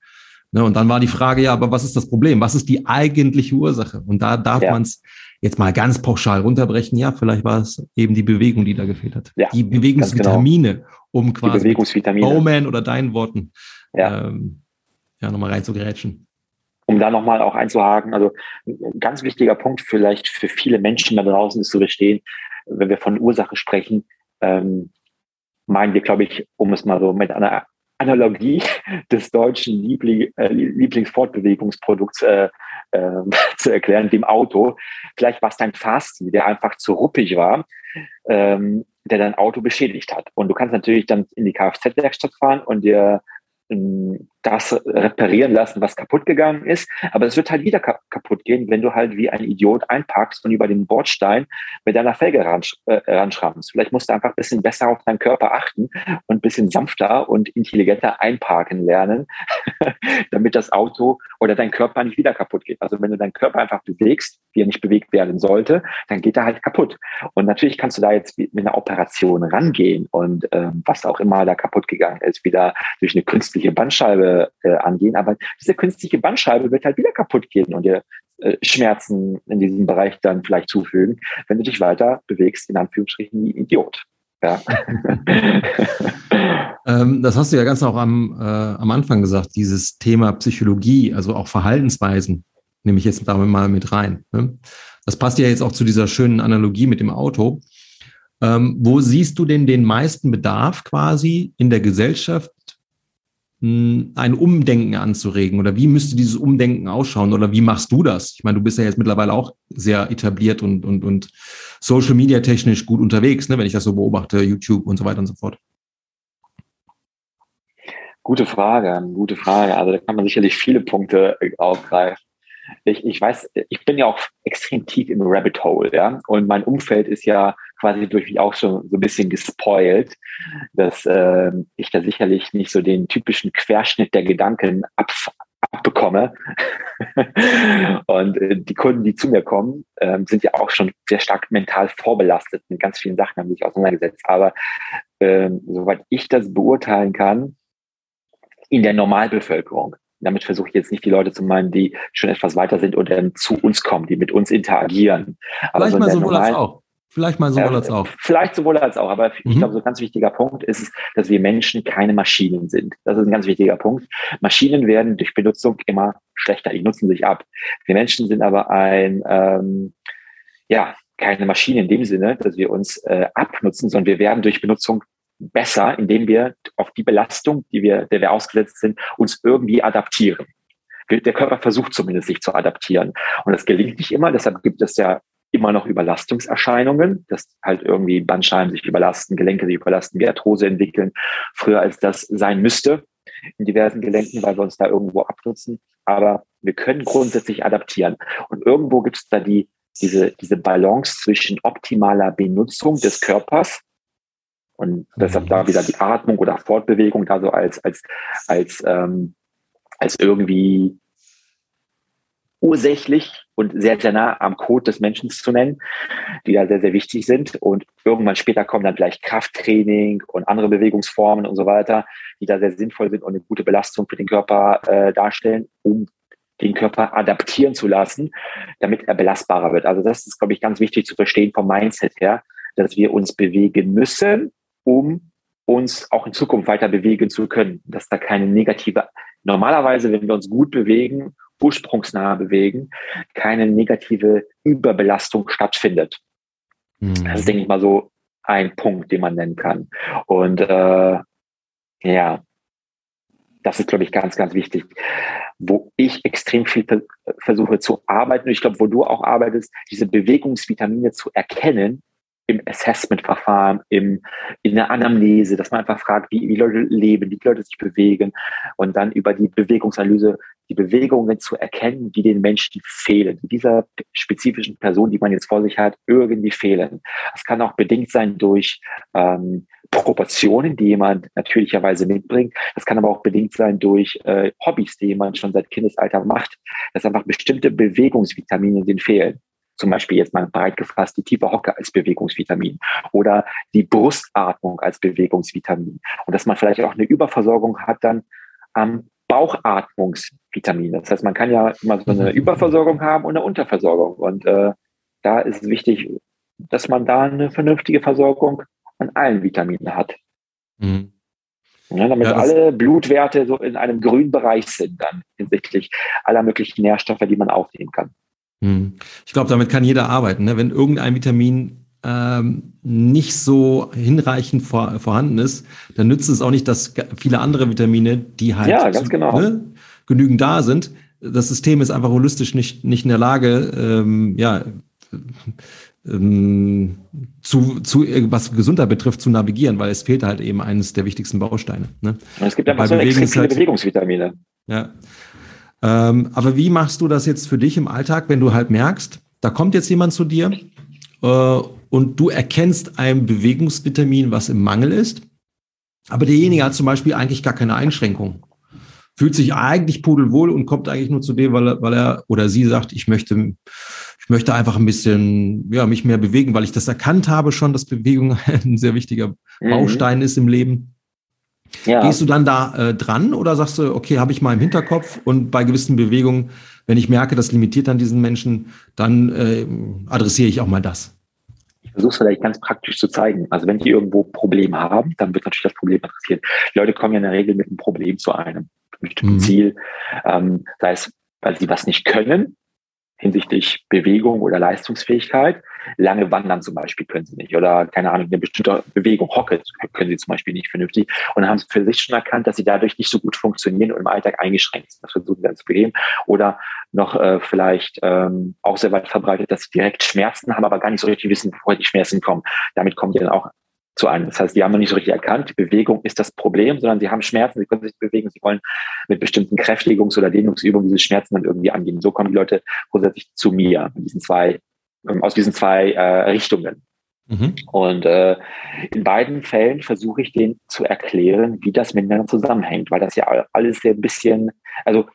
Ne? Und dann war die Frage, ja, aber was ist das Problem? Was ist die eigentliche Ursache? Und da darf ja. man es jetzt mal ganz pauschal runterbrechen, ja, vielleicht war es eben die Bewegung, die da gefehlt hat. Ja, die. Bewegungsvitamine, genau. um quasi Bewegungsvitamine. Bowman oder deinen Worten ja, ähm, ja nochmal reinzugerätschen. Um da nochmal auch einzuhaken, also ein ganz wichtiger Punkt vielleicht für viele Menschen da draußen ist zu verstehen, wenn wir von Ursache sprechen, ähm, meinen wir, glaube ich, um es mal so mit einer Analogie des deutschen Liebling, äh, Lieblingsfortbewegungsprodukts äh, äh, zu erklären, dem Auto. Vielleicht war es dein Fasti, der einfach zu ruppig war, ähm, der dein Auto beschädigt hat. Und du kannst natürlich dann in die Kfz-Werkstatt fahren und dir ein das reparieren lassen, was kaputt gegangen ist. Aber es wird halt wieder kaputt gehen, wenn du halt wie ein Idiot einparkst und über den Bordstein mit deiner Felge äh, ranschrammst. Vielleicht musst du einfach ein bisschen besser auf deinen Körper achten und ein bisschen sanfter und intelligenter einparken lernen, damit das Auto oder dein Körper nicht wieder kaputt geht. Also wenn du deinen Körper einfach bewegst, wie er nicht bewegt werden sollte, dann geht er halt kaputt. Und natürlich kannst du da jetzt mit einer Operation rangehen und ähm, was auch immer da kaputt gegangen ist, wieder durch eine künstliche Bandscheibe äh, angehen. Aber diese künstliche Bandscheibe wird halt wieder kaputt gehen und dir äh, Schmerzen in diesem Bereich dann vielleicht zufügen, wenn du dich weiter bewegst, in Anführungsstrichen wie Idiot. Ja. ähm, das hast du ja ganz auch am, äh, am Anfang gesagt, dieses Thema Psychologie, also auch Verhaltensweisen, nehme ich jetzt damit mal mit rein. Ne? Das passt ja jetzt auch zu dieser schönen Analogie mit dem Auto. Ähm, wo siehst du denn den meisten Bedarf quasi in der Gesellschaft ein Umdenken anzuregen oder wie müsste dieses Umdenken ausschauen oder wie machst du das? Ich meine, du bist ja jetzt mittlerweile auch sehr etabliert und, und, und Social Media technisch gut unterwegs, ne, wenn ich das so beobachte, YouTube und so weiter und so fort. Gute Frage, gute Frage. Also da kann man sicherlich viele Punkte äh, aufgreifen. Ich, ich weiß, ich bin ja auch extrem tief im Rabbit Hole, ja, und mein Umfeld ist ja quasi durch mich auch schon so ein bisschen gespoilt, dass äh, ich da sicherlich nicht so den typischen Querschnitt der Gedanken ab, abbekomme. und äh, die Kunden, die zu mir kommen, äh, sind ja auch schon sehr stark mental vorbelastet mit ganz vielen Sachen, haben sich auseinandergesetzt. Aber äh, soweit ich das beurteilen kann, in der Normalbevölkerung, damit versuche ich jetzt nicht die Leute zu meinen, die schon etwas weiter sind und dann zu uns kommen, die mit uns interagieren. Aber Vielleicht so mal sowohl als auch. Vielleicht mal sowohl als auch. Vielleicht sowohl als auch, aber mhm. ich glaube, so ein ganz wichtiger Punkt ist, dass wir Menschen keine Maschinen sind. Das ist ein ganz wichtiger Punkt. Maschinen werden durch Benutzung immer schlechter, die nutzen sich ab. Wir Menschen sind aber ein, ähm, ja, keine Maschine in dem Sinne, dass wir uns äh, abnutzen, sondern wir werden durch Benutzung besser, indem wir auf die Belastung, die wir, der wir ausgesetzt sind, uns irgendwie adaptieren. Der Körper versucht zumindest sich zu adaptieren. Und das gelingt nicht immer. Deshalb gibt es ja immer noch Überlastungserscheinungen, dass halt irgendwie Bandscheiben sich überlasten, Gelenke sich überlasten, wir Arthrose entwickeln, früher als das sein müsste in diversen Gelenken, weil wir uns da irgendwo abnutzen. Aber wir können grundsätzlich adaptieren. Und irgendwo gibt es da die, diese, diese Balance zwischen optimaler Benutzung des Körpers und deshalb da wieder die Atmung oder Fortbewegung da so als, als, als, ähm, als irgendwie ursächlich und sehr, sehr nah am Code des Menschen zu nennen, die da sehr, sehr wichtig sind. Und irgendwann später kommen dann gleich Krafttraining und andere Bewegungsformen und so weiter, die da sehr sinnvoll sind und eine gute Belastung für den Körper äh, darstellen, um den Körper adaptieren zu lassen, damit er belastbarer wird. Also das ist, glaube ich, ganz wichtig zu verstehen vom Mindset her, dass wir uns bewegen müssen, um uns auch in Zukunft weiter bewegen zu können, dass da keine negative, normalerweise, wenn wir uns gut bewegen ursprungsnah bewegen, keine negative Überbelastung stattfindet. Mhm. Das ist, denke ich mal, so ein Punkt, den man nennen kann. Und äh, ja, das ist, glaube ich, ganz, ganz wichtig. Wo ich extrem viel versuche zu arbeiten, und ich glaube, wo du auch arbeitest, diese Bewegungsvitamine zu erkennen im Assessment-Verfahren, im, in der Anamnese, dass man einfach fragt, wie, wie Leute leben, wie Leute sich bewegen und dann über die Bewegungsanalyse die Bewegungen zu erkennen, die den Menschen fehlen, die dieser spezifischen Person, die man jetzt vor sich hat, irgendwie fehlen. Es kann auch bedingt sein durch ähm, Proportionen, die jemand natürlicherweise mitbringt. Das kann aber auch bedingt sein durch äh, Hobbys, die jemand schon seit Kindesalter macht, dass einfach bestimmte Bewegungsvitamine den fehlen zum Beispiel jetzt mal breit gefasst die tiefe Hocke als Bewegungsvitamin oder die Brustatmung als Bewegungsvitamin und dass man vielleicht auch eine Überversorgung hat dann am Bauchatmungsvitamin. Das heißt, man kann ja immer so eine mhm. Überversorgung haben und eine Unterversorgung und äh, da ist es wichtig, dass man da eine vernünftige Versorgung an allen Vitaminen hat. Mhm. Ja, damit ja, alle Blutwerte so in einem grünen Bereich sind, dann hinsichtlich aller möglichen Nährstoffe, die man aufnehmen kann. Hm. Ich glaube, damit kann jeder arbeiten. Ne? Wenn irgendein Vitamin ähm, nicht so hinreichend vor, vorhanden ist, dann nützt es auch nicht, dass viele andere Vitamine, die halt ja, ganz genau. ne, genügend da sind. Das System ist einfach holistisch nicht, nicht in der Lage, ähm, ja, ähm, zu, zu was Gesundheit betrifft, zu navigieren, weil es fehlt halt eben eines der wichtigsten Bausteine. Ne? Es gibt einfach so extrem viele halt, Bewegungsvitamine. Ja. Ähm, aber wie machst du das jetzt für dich im Alltag, wenn du halt merkst, da kommt jetzt jemand zu dir äh, und du erkennst ein Bewegungsvitamin, was im Mangel ist, aber derjenige hat zum Beispiel eigentlich gar keine Einschränkung. Fühlt sich eigentlich pudelwohl und kommt eigentlich nur zu dir, weil er, weil er oder sie sagt, ich möchte, ich möchte einfach ein bisschen, ja, mich mehr bewegen, weil ich das erkannt habe schon, dass Bewegung ein sehr wichtiger mhm. Baustein mhm. ist im Leben. Ja. Gehst du dann da äh, dran oder sagst du, okay, habe ich mal im Hinterkopf und bei gewissen Bewegungen, wenn ich merke, das limitiert dann diesen Menschen, dann äh, adressiere ich auch mal das? Ich versuche es vielleicht ganz praktisch zu zeigen. Also wenn die irgendwo Probleme haben, dann wird natürlich das Problem adressiert. Die Leute kommen ja in der Regel mit einem Problem zu einem bestimmten mhm. Ziel, ähm, sei es, weil sie was nicht können, hinsichtlich Bewegung oder Leistungsfähigkeit. Lange wandern zum Beispiel können sie nicht oder keine Ahnung, eine bestimmte Bewegung, Hocke können sie zum Beispiel nicht vernünftig und haben für sich schon erkannt, dass sie dadurch nicht so gut funktionieren und im Alltag eingeschränkt sind. Das versuchen sie dann zu beheben. Oder noch äh, vielleicht ähm, auch sehr weit verbreitet, dass sie direkt Schmerzen haben, aber gar nicht so richtig wissen, woher die Schmerzen kommen. Damit kommen die dann auch zu einem. Das heißt, die haben noch nicht so richtig erkannt, Bewegung ist das Problem, sondern sie haben Schmerzen, sie können sich bewegen, sie wollen mit bestimmten Kräftigungs- oder Dehnungsübungen diese Schmerzen dann irgendwie angehen. So kommen die Leute grundsätzlich zu mir, diesen zwei, aus diesen zwei äh, Richtungen. Mhm. Und äh, in beiden Fällen versuche ich denen zu erklären, wie das miteinander zusammenhängt, weil das ja alles sehr ein bisschen, also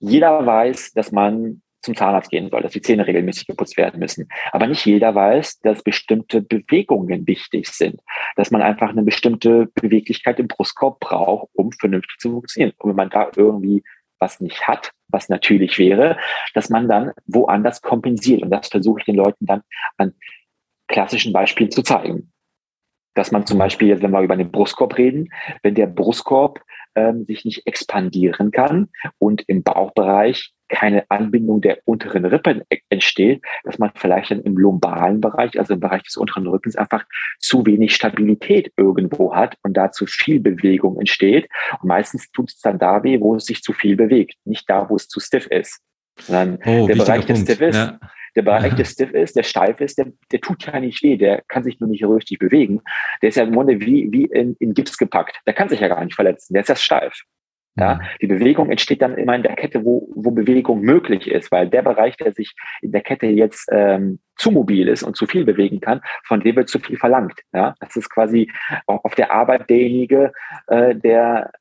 jeder weiß, dass man zum Zahnarzt gehen soll, dass die Zähne regelmäßig geputzt werden müssen. Aber nicht jeder weiß, dass bestimmte Bewegungen wichtig sind, dass man einfach eine bestimmte Beweglichkeit im Brustkorb braucht, um vernünftig zu funktionieren. Und wenn man da irgendwie was nicht hat, was natürlich wäre, dass man dann woanders kompensiert. Und das versuche ich den Leuten dann an klassischen Beispielen zu zeigen. Dass man zum Beispiel, jetzt, wenn wir über den Brustkorb reden, wenn der Brustkorb ähm, sich nicht expandieren kann und im Bauchbereich keine Anbindung der unteren Rippen e-, entsteht, dass man vielleicht dann im lumbalen Bereich, also im Bereich des unteren Rückens, einfach zu wenig Stabilität irgendwo hat und da zu viel Bewegung entsteht. Und meistens tut es dann da weh, wo es sich zu viel bewegt, nicht da, wo es zu stiff ist. Sondern oh, der Bereich, der stiff ist, ja. Der Bereich, der stiff ist, der steif ist, der, der tut ja nicht weh, der kann sich nur nicht richtig bewegen. Der ist ja im Grunde wie, wie in, in Gips gepackt. Der kann sich ja gar nicht verletzen, der ist ja steif. Ja, die Bewegung entsteht dann immer in der Kette, wo, wo Bewegung möglich ist, weil der Bereich, der sich in der Kette jetzt ähm, zu mobil ist und zu viel bewegen kann, von dem wird zu viel verlangt. Ja, das ist quasi auf der Arbeit derjenige, äh, der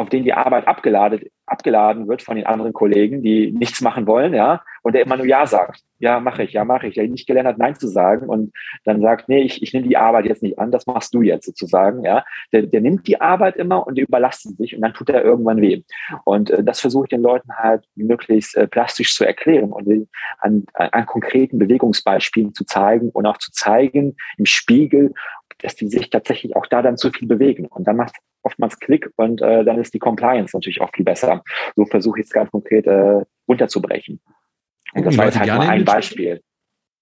auf den die Arbeit abgeladen, abgeladen wird von den anderen Kollegen, die nichts machen wollen, ja, und der immer nur Ja sagt. Ja, mache ich, ja, mache ich. Der nicht gelernt hat, Nein zu sagen und dann sagt, nee, ich, ich nehme die Arbeit jetzt nicht an, das machst du jetzt sozusagen, ja. Der, der nimmt die Arbeit immer und überlastet sich und dann tut er irgendwann weh. Und äh, das versuche ich den Leuten halt möglichst äh, plastisch zu erklären und an, an konkreten Bewegungsbeispielen zu zeigen und auch zu zeigen im Spiegel, dass die sich tatsächlich auch da dann zu viel bewegen. Und dann macht oftmals Klick und äh, dann ist die Compliance natürlich auch viel besser. So versuche ich es ganz konkret äh, runterzubrechen. Und das war jetzt halt nur ein Beispiel.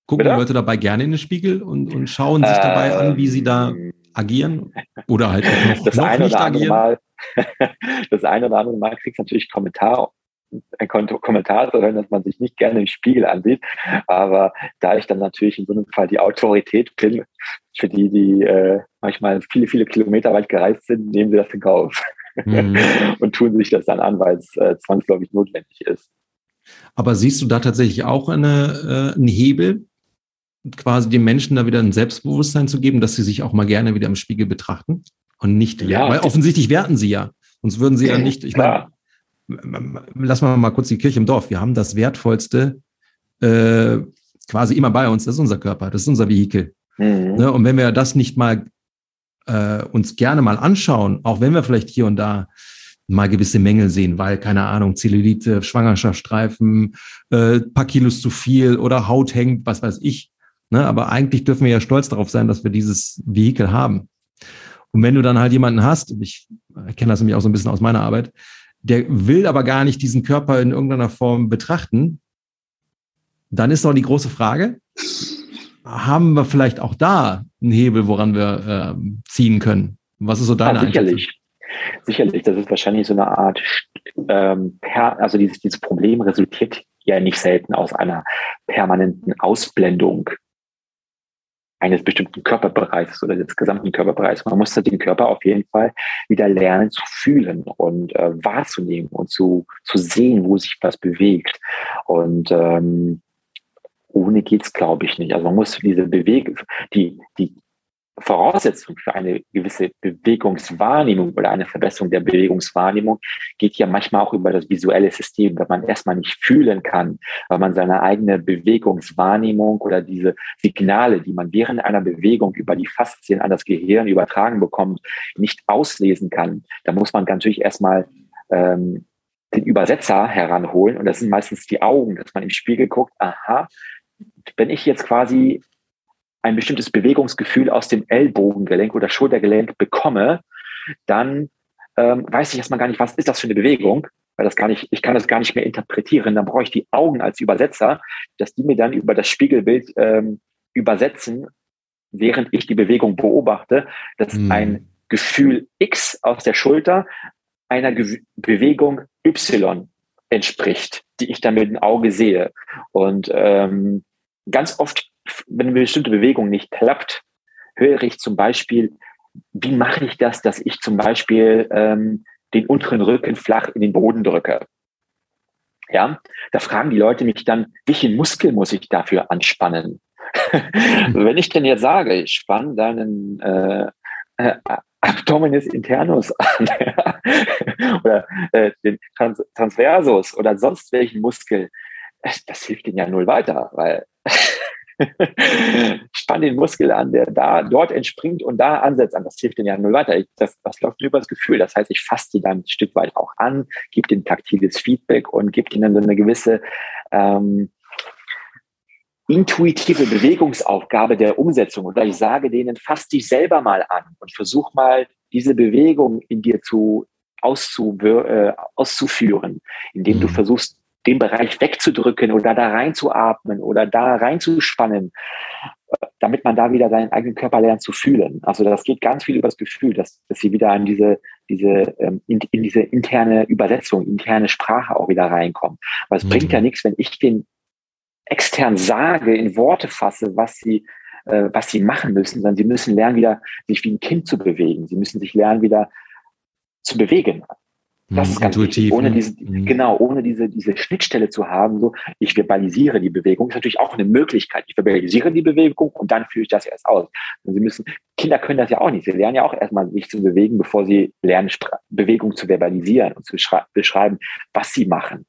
Gucken Bitte? die Leute dabei gerne in den Spiegel und, und schauen sich dabei an, wie sie da ähm, agieren oder halt noch, das noch eine nicht oder andere agieren? Mal, das eine oder andere Mal kriegst du natürlich Kommentar ein Kommentar zu hören, dass man sich nicht gerne im Spiegel ansieht. Aber da ich dann natürlich in so einem Fall die Autorität bin, für die, die äh, manchmal viele, viele Kilometer weit gereist sind, nehmen sie das in Kauf mhm. und tun sich das dann an, weil es äh, zwangsläufig notwendig ist. Aber siehst du da tatsächlich auch eine, äh, einen Hebel, quasi den Menschen da wieder ein Selbstbewusstsein zu geben, dass sie sich auch mal gerne wieder im Spiegel betrachten und nicht, ja, weil offensichtlich werten sie ja. Sonst würden sie ja nicht, ich meine, lassen wir mal kurz die Kirche im Dorf. Wir haben das Wertvollste äh, quasi immer bei uns. Das ist unser Körper, das ist unser Vehikel. Mhm. Ne? Und wenn wir das nicht mal äh, uns gerne mal anschauen, auch wenn wir vielleicht hier und da mal gewisse Mängel sehen, weil, keine Ahnung, Zellulite, Schwangerschaftsstreifen, äh, paar Kilos zu viel oder Haut hängt, was weiß ich. Ne? Aber eigentlich dürfen wir ja stolz darauf sein, dass wir dieses Vehikel haben. Und wenn du dann halt jemanden hast, ich kenne das nämlich auch so ein bisschen aus meiner Arbeit, der will aber gar nicht diesen Körper in irgendeiner Form betrachten, dann ist doch die große Frage, haben wir vielleicht auch da einen Hebel, woran wir äh, ziehen können? Was ist so deine ja, sicherlich. Sicherlich, das ist wahrscheinlich so eine Art, ähm, per, also dieses, dieses Problem resultiert ja nicht selten aus einer permanenten Ausblendung eines bestimmten Körperbereichs oder des gesamten Körperbereichs. Man muss den Körper auf jeden Fall wieder lernen zu fühlen und äh, wahrzunehmen und zu, zu sehen, wo sich was bewegt. Und ähm, ohne geht's, glaube ich, nicht. Also man muss diese Bewegung, die, die Voraussetzung für eine gewisse Bewegungswahrnehmung oder eine Verbesserung der Bewegungswahrnehmung geht ja manchmal auch über das visuelle System, wenn man erstmal nicht fühlen kann, weil man seine eigene Bewegungswahrnehmung oder diese Signale, die man während einer Bewegung über die Faszien an das Gehirn übertragen bekommt, nicht auslesen kann. Da muss man natürlich erstmal ähm, den Übersetzer heranholen und das sind meistens die Augen, dass man im Spiegel guckt, aha, wenn ich jetzt quasi ein bestimmtes Bewegungsgefühl aus dem Ellbogengelenk oder Schultergelenk bekomme, dann ähm, weiß ich erstmal gar nicht, was ist das für eine Bewegung, weil das gar nicht, ich kann das gar nicht mehr interpretieren. Dann brauche ich die Augen als Übersetzer, dass die mir dann über das Spiegelbild ähm, übersetzen, während ich die Bewegung beobachte, dass hm. ein Gefühl X aus der Schulter einer Ge Bewegung Y entspricht, die ich dann mit dem Auge sehe. Und ähm, ganz oft wenn eine bestimmte Bewegung nicht klappt, höre ich zum Beispiel, wie mache ich das, dass ich zum Beispiel ähm, den unteren Rücken flach in den Boden drücke. Ja, da fragen die Leute mich dann, welchen Muskel muss ich dafür anspannen? wenn ich denn jetzt sage, ich spanne deinen äh, äh, Abdominis internus an oder äh, den Trans Transversus oder sonst welchen Muskel, das hilft ihnen ja null weiter, weil spann den Muskel an, der da dort entspringt und da ansetzt an. Das hilft denen ja null weiter. Ich, das, das läuft über das Gefühl. Das heißt, ich fasse die dann ein Stück weit auch an, gebe den taktiles Feedback und gebe ihnen dann so eine gewisse ähm, intuitive Bewegungsaufgabe der Umsetzung. Oder ich sage denen, fass dich selber mal an und versuch mal diese Bewegung in dir zu auszu, äh, auszuführen, indem mhm. du versuchst, den Bereich wegzudrücken oder da reinzuatmen oder da reinzuspannen, damit man da wieder seinen eigenen Körper lernt zu fühlen. Also das geht ganz viel über das Gefühl, dass, dass sie wieder in diese, diese, ähm, in, in diese interne Übersetzung, interne Sprache auch wieder reinkommen. Weil es mhm. bringt ja nichts, wenn ich den extern sage, in Worte fasse, was sie, äh, was sie machen müssen, sondern sie müssen lernen, wieder sich wie ein Kind zu bewegen. Sie müssen sich lernen, wieder zu bewegen. Das ist ganz Intuitiv, wichtig. Ohne ne? diese, mhm. genau, ohne diese, diese Schnittstelle zu haben, so, ich verbalisiere die Bewegung, ist natürlich auch eine Möglichkeit. Ich verbalisiere die Bewegung und dann führe ich das erst aus. Und sie müssen, Kinder können das ja auch nicht. Sie lernen ja auch erstmal sich zu bewegen, bevor sie lernen, Bewegung zu verbalisieren und zu beschreiben, was sie machen.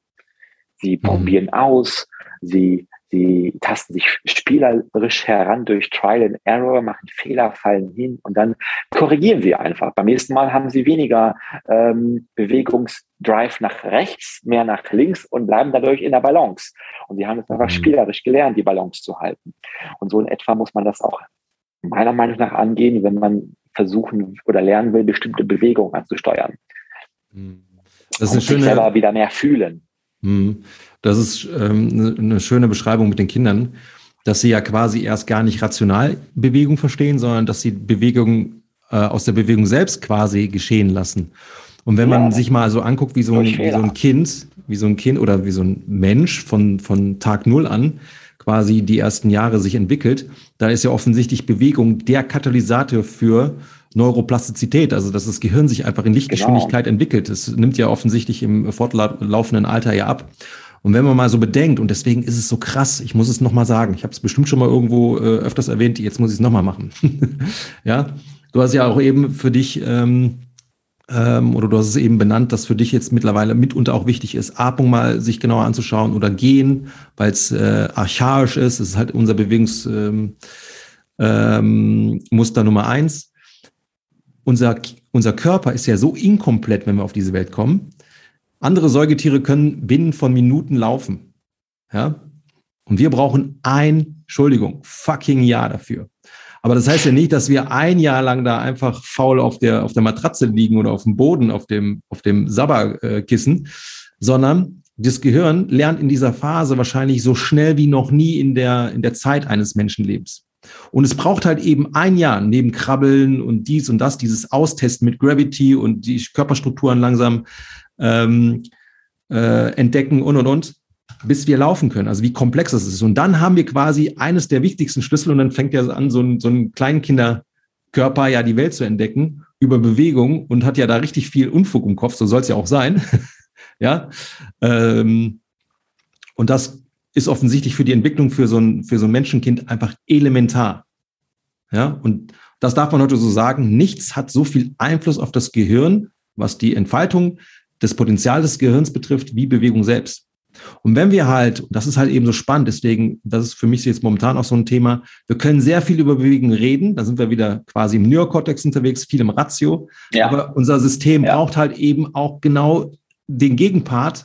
Sie mhm. probieren aus, sie Sie tasten sich spielerisch heran durch Trial and Error, machen Fehler, fallen hin und dann korrigieren sie einfach. Beim nächsten Mal haben sie weniger ähm, Bewegungsdrive nach rechts, mehr nach links und bleiben dadurch in der Balance. Und sie haben es einfach mhm. spielerisch gelernt, die Balance zu halten. Und so in etwa muss man das auch meiner Meinung nach angehen, wenn man versuchen oder lernen will, bestimmte Bewegungen anzusteuern. Mhm. Das ist eine schöne, selber wieder mehr fühlen. Mhm. Das ist ähm, eine schöne Beschreibung mit den Kindern, dass sie ja quasi erst gar nicht rational Bewegung verstehen, sondern dass sie Bewegung äh, aus der Bewegung selbst quasi geschehen lassen. Und wenn man sich mal so anguckt, wie so, ein, wie so ein Kind, wie so ein Kind oder wie so ein Mensch von, von Tag Null an quasi die ersten Jahre sich entwickelt, da ist ja offensichtlich Bewegung der Katalysator für Neuroplastizität, also dass das Gehirn sich einfach in Lichtgeschwindigkeit genau. entwickelt. Es nimmt ja offensichtlich im fortlaufenden Alter ja ab. Und wenn man mal so bedenkt, und deswegen ist es so krass, ich muss es nochmal sagen, ich habe es bestimmt schon mal irgendwo äh, öfters erwähnt, jetzt muss ich es nochmal machen. ja, du hast ja auch eben für dich, ähm, ähm, oder du hast es eben benannt, dass für dich jetzt mittlerweile mitunter auch wichtig ist, Atmung mal sich genauer anzuschauen oder gehen, weil es äh, archaisch ist. Es ist halt unser Bewegungsmuster ähm, ähm, Muster Nummer eins. Unser, unser Körper ist ja so inkomplett, wenn wir auf diese Welt kommen, andere Säugetiere können binnen von Minuten laufen. Ja? Und wir brauchen ein, Entschuldigung, fucking Jahr dafür. Aber das heißt ja nicht, dass wir ein Jahr lang da einfach faul auf der, auf der Matratze liegen oder auf dem Boden, auf dem, auf dem Sabberkissen, sondern das Gehirn lernt in dieser Phase wahrscheinlich so schnell wie noch nie in der, in der Zeit eines Menschenlebens. Und es braucht halt eben ein Jahr neben Krabbeln und dies und das, dieses Austesten mit Gravity und die Körperstrukturen langsam ähm, äh, entdecken und und und, bis wir laufen können. Also wie komplex das ist. Und dann haben wir quasi eines der wichtigsten Schlüssel und dann fängt ja an, so ein, so ein Kleinkinderkörper ja die Welt zu entdecken über Bewegung und hat ja da richtig viel Unfug im Kopf. So soll es ja auch sein. ja. Ähm, und das ist offensichtlich für die Entwicklung für so ein, für so ein Menschenkind einfach elementar. Ja. Und das darf man heute so sagen. Nichts hat so viel Einfluss auf das Gehirn, was die Entfaltung des Potenzials des Gehirns betrifft, wie Bewegung selbst. Und wenn wir halt, das ist halt eben so spannend, deswegen, das ist für mich jetzt momentan auch so ein Thema, wir können sehr viel über Bewegung reden, da sind wir wieder quasi im Neokortex unterwegs, viel im Ratio, ja. aber unser System ja. braucht halt eben auch genau den Gegenpart,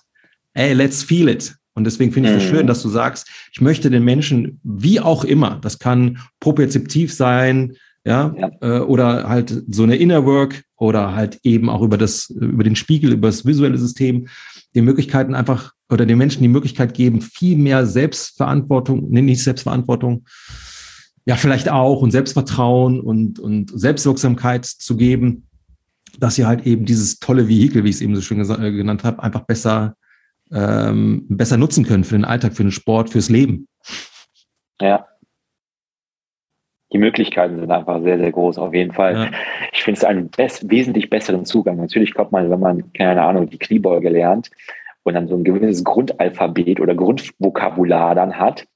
ey, let's feel it. Und deswegen finde ich es mhm. so schön, dass du sagst, ich möchte den Menschen, wie auch immer, das kann propriozeptiv sein, ja, ja. Äh, oder halt so eine Inner Work oder halt eben auch über das, über den Spiegel, über das visuelle System, die Möglichkeiten einfach oder den Menschen die Möglichkeit geben, viel mehr Selbstverantwortung, nee, nicht Selbstverantwortung, ja, vielleicht auch und Selbstvertrauen und, und Selbstwirksamkeit zu geben, dass sie halt eben dieses tolle Vehikel, wie ich es eben so schön äh, genannt habe, einfach besser, ähm, besser nutzen können für den Alltag, für den Sport, fürs Leben. Ja. Die Möglichkeiten sind einfach sehr, sehr groß, auf jeden Fall. Ja. Ich finde es einen best, wesentlich besseren Zugang. Natürlich kommt man, wenn man, keine Ahnung, die Kniebeuge lernt, und dann so ein gewisses Grundalphabet oder Grundvokabular dann hat,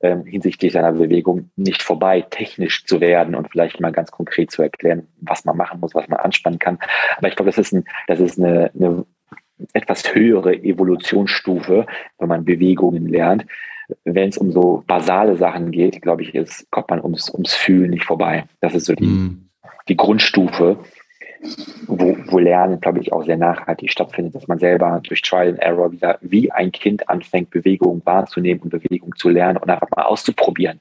ähm, hinsichtlich seiner Bewegung nicht vorbei, technisch zu werden und vielleicht mal ganz konkret zu erklären, was man machen muss, was man anspannen kann. Aber ich glaube, das ist, ein, das ist eine, eine etwas höhere Evolutionsstufe, wenn man Bewegungen lernt. Wenn es um so basale Sachen geht, glaube ich, ist, kommt man ums, ums Fühlen nicht vorbei. Das ist so die, mm. die Grundstufe wo, wo Lernen, glaube ich, auch sehr nachhaltig stattfindet, dass man selber durch Trial and Error wieder wie ein Kind anfängt, Bewegung wahrzunehmen und Bewegung zu lernen und einfach mal auszuprobieren,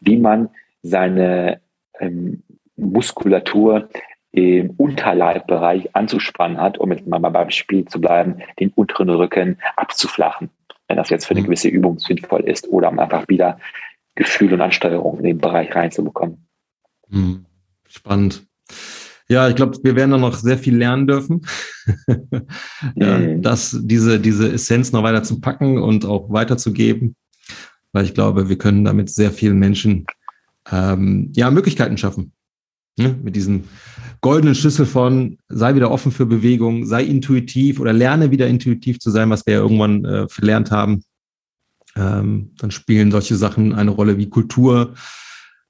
wie man seine ähm, Muskulatur im Unterleibbereich anzuspannen hat, um jetzt mal beim Spiel zu bleiben, den unteren Rücken abzuflachen, wenn das jetzt für eine mhm. gewisse Übung sinnvoll ist, oder um einfach wieder Gefühl und Ansteuerung in den Bereich reinzubekommen. Mhm. Spannend. Ja, ich glaube, wir werden da noch sehr viel lernen dürfen, ja, mhm. das, diese, diese Essenz noch weiter zu packen und auch weiterzugeben, weil ich glaube, wir können damit sehr vielen Menschen ähm, ja, Möglichkeiten schaffen. Ne? Mit diesem goldenen Schlüssel von sei wieder offen für Bewegung, sei intuitiv oder lerne wieder intuitiv zu sein, was wir ja irgendwann äh, verlernt haben. Ähm, dann spielen solche Sachen eine Rolle wie Kultur,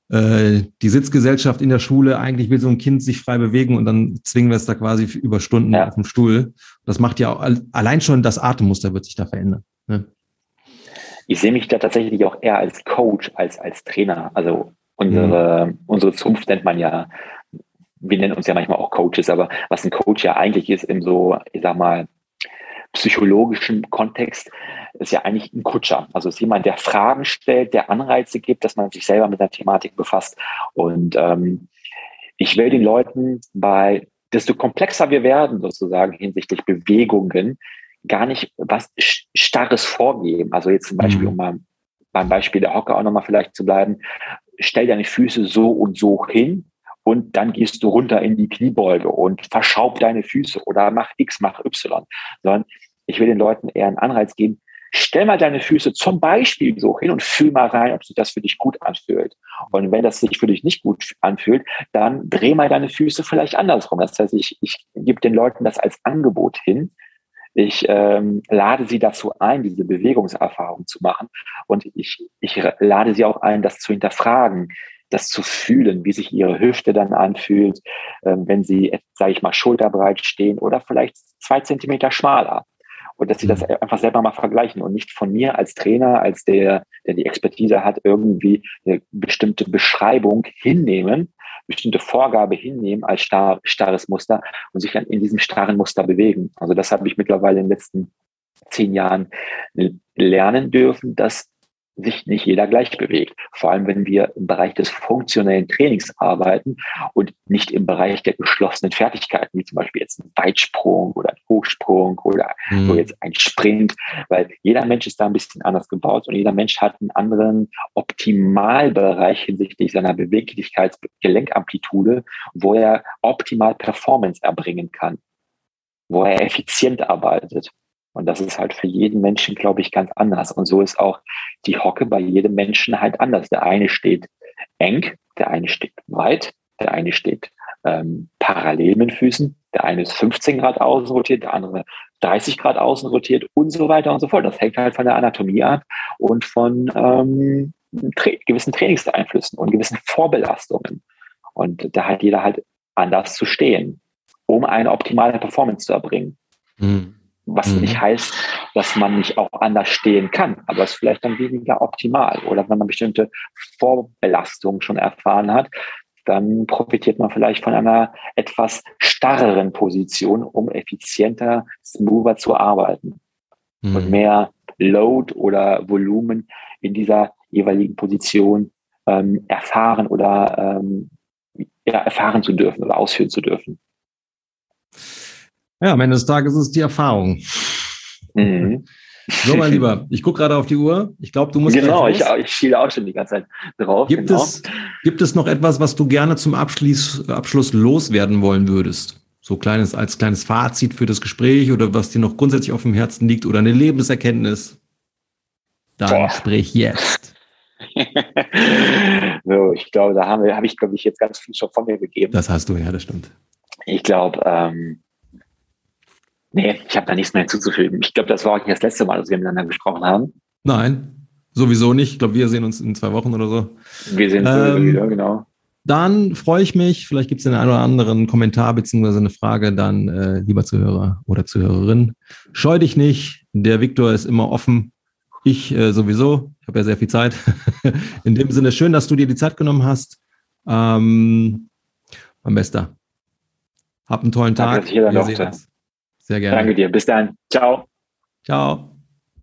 äh, die Sitzgesellschaft in der Schule, eigentlich will so ein Kind sich frei bewegen und dann zwingen wir es da quasi über Stunden ja. auf dem Stuhl. Das macht ja auch, allein schon das Atemmuster wird sich da verändern. Ne? Ich sehe mich da tatsächlich auch eher als Coach als als Trainer. Also unsere, mhm. unsere Zunft nennt man ja, wir nennen uns ja manchmal auch Coaches, aber was ein Coach ja eigentlich ist, in so, ich sag mal, psychologischen Kontext, ist ja eigentlich ein Kutscher. Also ist jemand, der Fragen stellt, der Anreize gibt, dass man sich selber mit der Thematik befasst. Und ähm, ich will den Leuten bei, desto komplexer wir werden, sozusagen hinsichtlich Bewegungen, gar nicht was Starres vorgeben. Also jetzt zum Beispiel, mhm. um mal beim Beispiel der Hocker auch nochmal vielleicht zu bleiben, stell deine Füße so und so hin und dann gehst du runter in die Kniebeuge und verschaub deine Füße oder mach X, mach Y. Sondern ich will den Leuten eher einen Anreiz geben, stell mal deine Füße zum Beispiel so hin und fühl mal rein, ob sich das für dich gut anfühlt. Und wenn das sich für dich nicht gut anfühlt, dann dreh mal deine Füße vielleicht andersrum. Das heißt, ich, ich gebe den Leuten das als Angebot hin. Ich ähm, lade sie dazu ein, diese Bewegungserfahrung zu machen. Und ich, ich lade sie auch ein, das zu hinterfragen, das zu fühlen, wie sich ihre Hüfte dann anfühlt, ähm, wenn sie, sage ich mal, schulterbreit stehen oder vielleicht zwei Zentimeter schmaler und dass sie das mhm. einfach selber mal vergleichen und nicht von mir als Trainer, als der, der die Expertise hat, irgendwie eine bestimmte Beschreibung hinnehmen, bestimmte Vorgabe hinnehmen als starr, starres Muster und sich dann in diesem starren Muster bewegen. Also das habe ich mittlerweile in den letzten zehn Jahren lernen dürfen, dass sich nicht jeder gleich bewegt. Vor allem, wenn wir im Bereich des funktionellen Trainings arbeiten und nicht im Bereich der geschlossenen Fertigkeiten, wie zum Beispiel jetzt ein Weitsprung oder ein Hochsprung oder mhm. so jetzt ein Sprint, weil jeder Mensch ist da ein bisschen anders gebaut und jeder Mensch hat einen anderen Optimalbereich hinsichtlich seiner Beweglichkeitsgelenkamplitude, wo er optimal Performance erbringen kann, wo er effizient arbeitet. Und das ist halt für jeden Menschen, glaube ich, ganz anders. Und so ist auch die Hocke bei jedem Menschen halt anders. Der eine steht eng, der eine steht weit, der eine steht ähm, parallel mit Füßen, der eine ist 15 Grad außen rotiert, der andere 30 Grad außen rotiert und so weiter und so fort. Das hängt halt von der Anatomie ab und von ähm, tra gewissen Trainingseinflüssen und gewissen Vorbelastungen. Und da hat jeder halt anders zu stehen, um eine optimale Performance zu erbringen. Mhm. Was mhm. nicht heißt, dass man nicht auch anders stehen kann, aber es ist vielleicht dann weniger optimal. Oder wenn man bestimmte Vorbelastungen schon erfahren hat, dann profitiert man vielleicht von einer etwas starreren Position, um effizienter, smoother zu arbeiten mhm. und mehr Load oder Volumen in dieser jeweiligen Position ähm, erfahren oder ähm, ja, erfahren zu dürfen oder ausführen zu dürfen. Ja, am Ende des Tages ist es die Erfahrung. Mhm. So, mein Lieber, ich gucke gerade auf die Uhr. Ich glaube, du musst. Genau, ich, ich schiele auch schon die ganze Zeit drauf. Gibt, genau. es, gibt es noch etwas, was du gerne zum Abschluss, Abschluss loswerden wollen würdest? So kleines, als kleines Fazit für das Gespräch oder was dir noch grundsätzlich auf dem Herzen liegt oder eine Lebenserkenntnis? Dann Boah. sprich jetzt. so, ich glaube, da habe hab ich, glaube ich, jetzt ganz viel schon von mir gegeben. Das hast du, ja, das stimmt. Ich glaube, ähm, Nee, ich habe da nichts mehr hinzuzufügen. Ich glaube, das war auch nicht das letzte Mal, dass wir miteinander gesprochen haben. Nein, sowieso nicht. Ich glaube, wir sehen uns in zwei Wochen oder so. Wir sehen uns ähm, wieder, genau. Dann freue ich mich, vielleicht gibt es den einen oder anderen Kommentar bzw. eine Frage, dann äh, lieber Zuhörer oder Zuhörerin. Scheu dich nicht, der Viktor ist immer offen. Ich äh, sowieso, ich habe ja sehr viel Zeit. in dem Sinne, schön, dass du dir die Zeit genommen hast. Ähm, mein Bester. Hab einen tollen Tag. Danke, dass ich hier Wir sehen uns. Sehr gerne. Danke dir. Bis dann. Ciao. Ciao.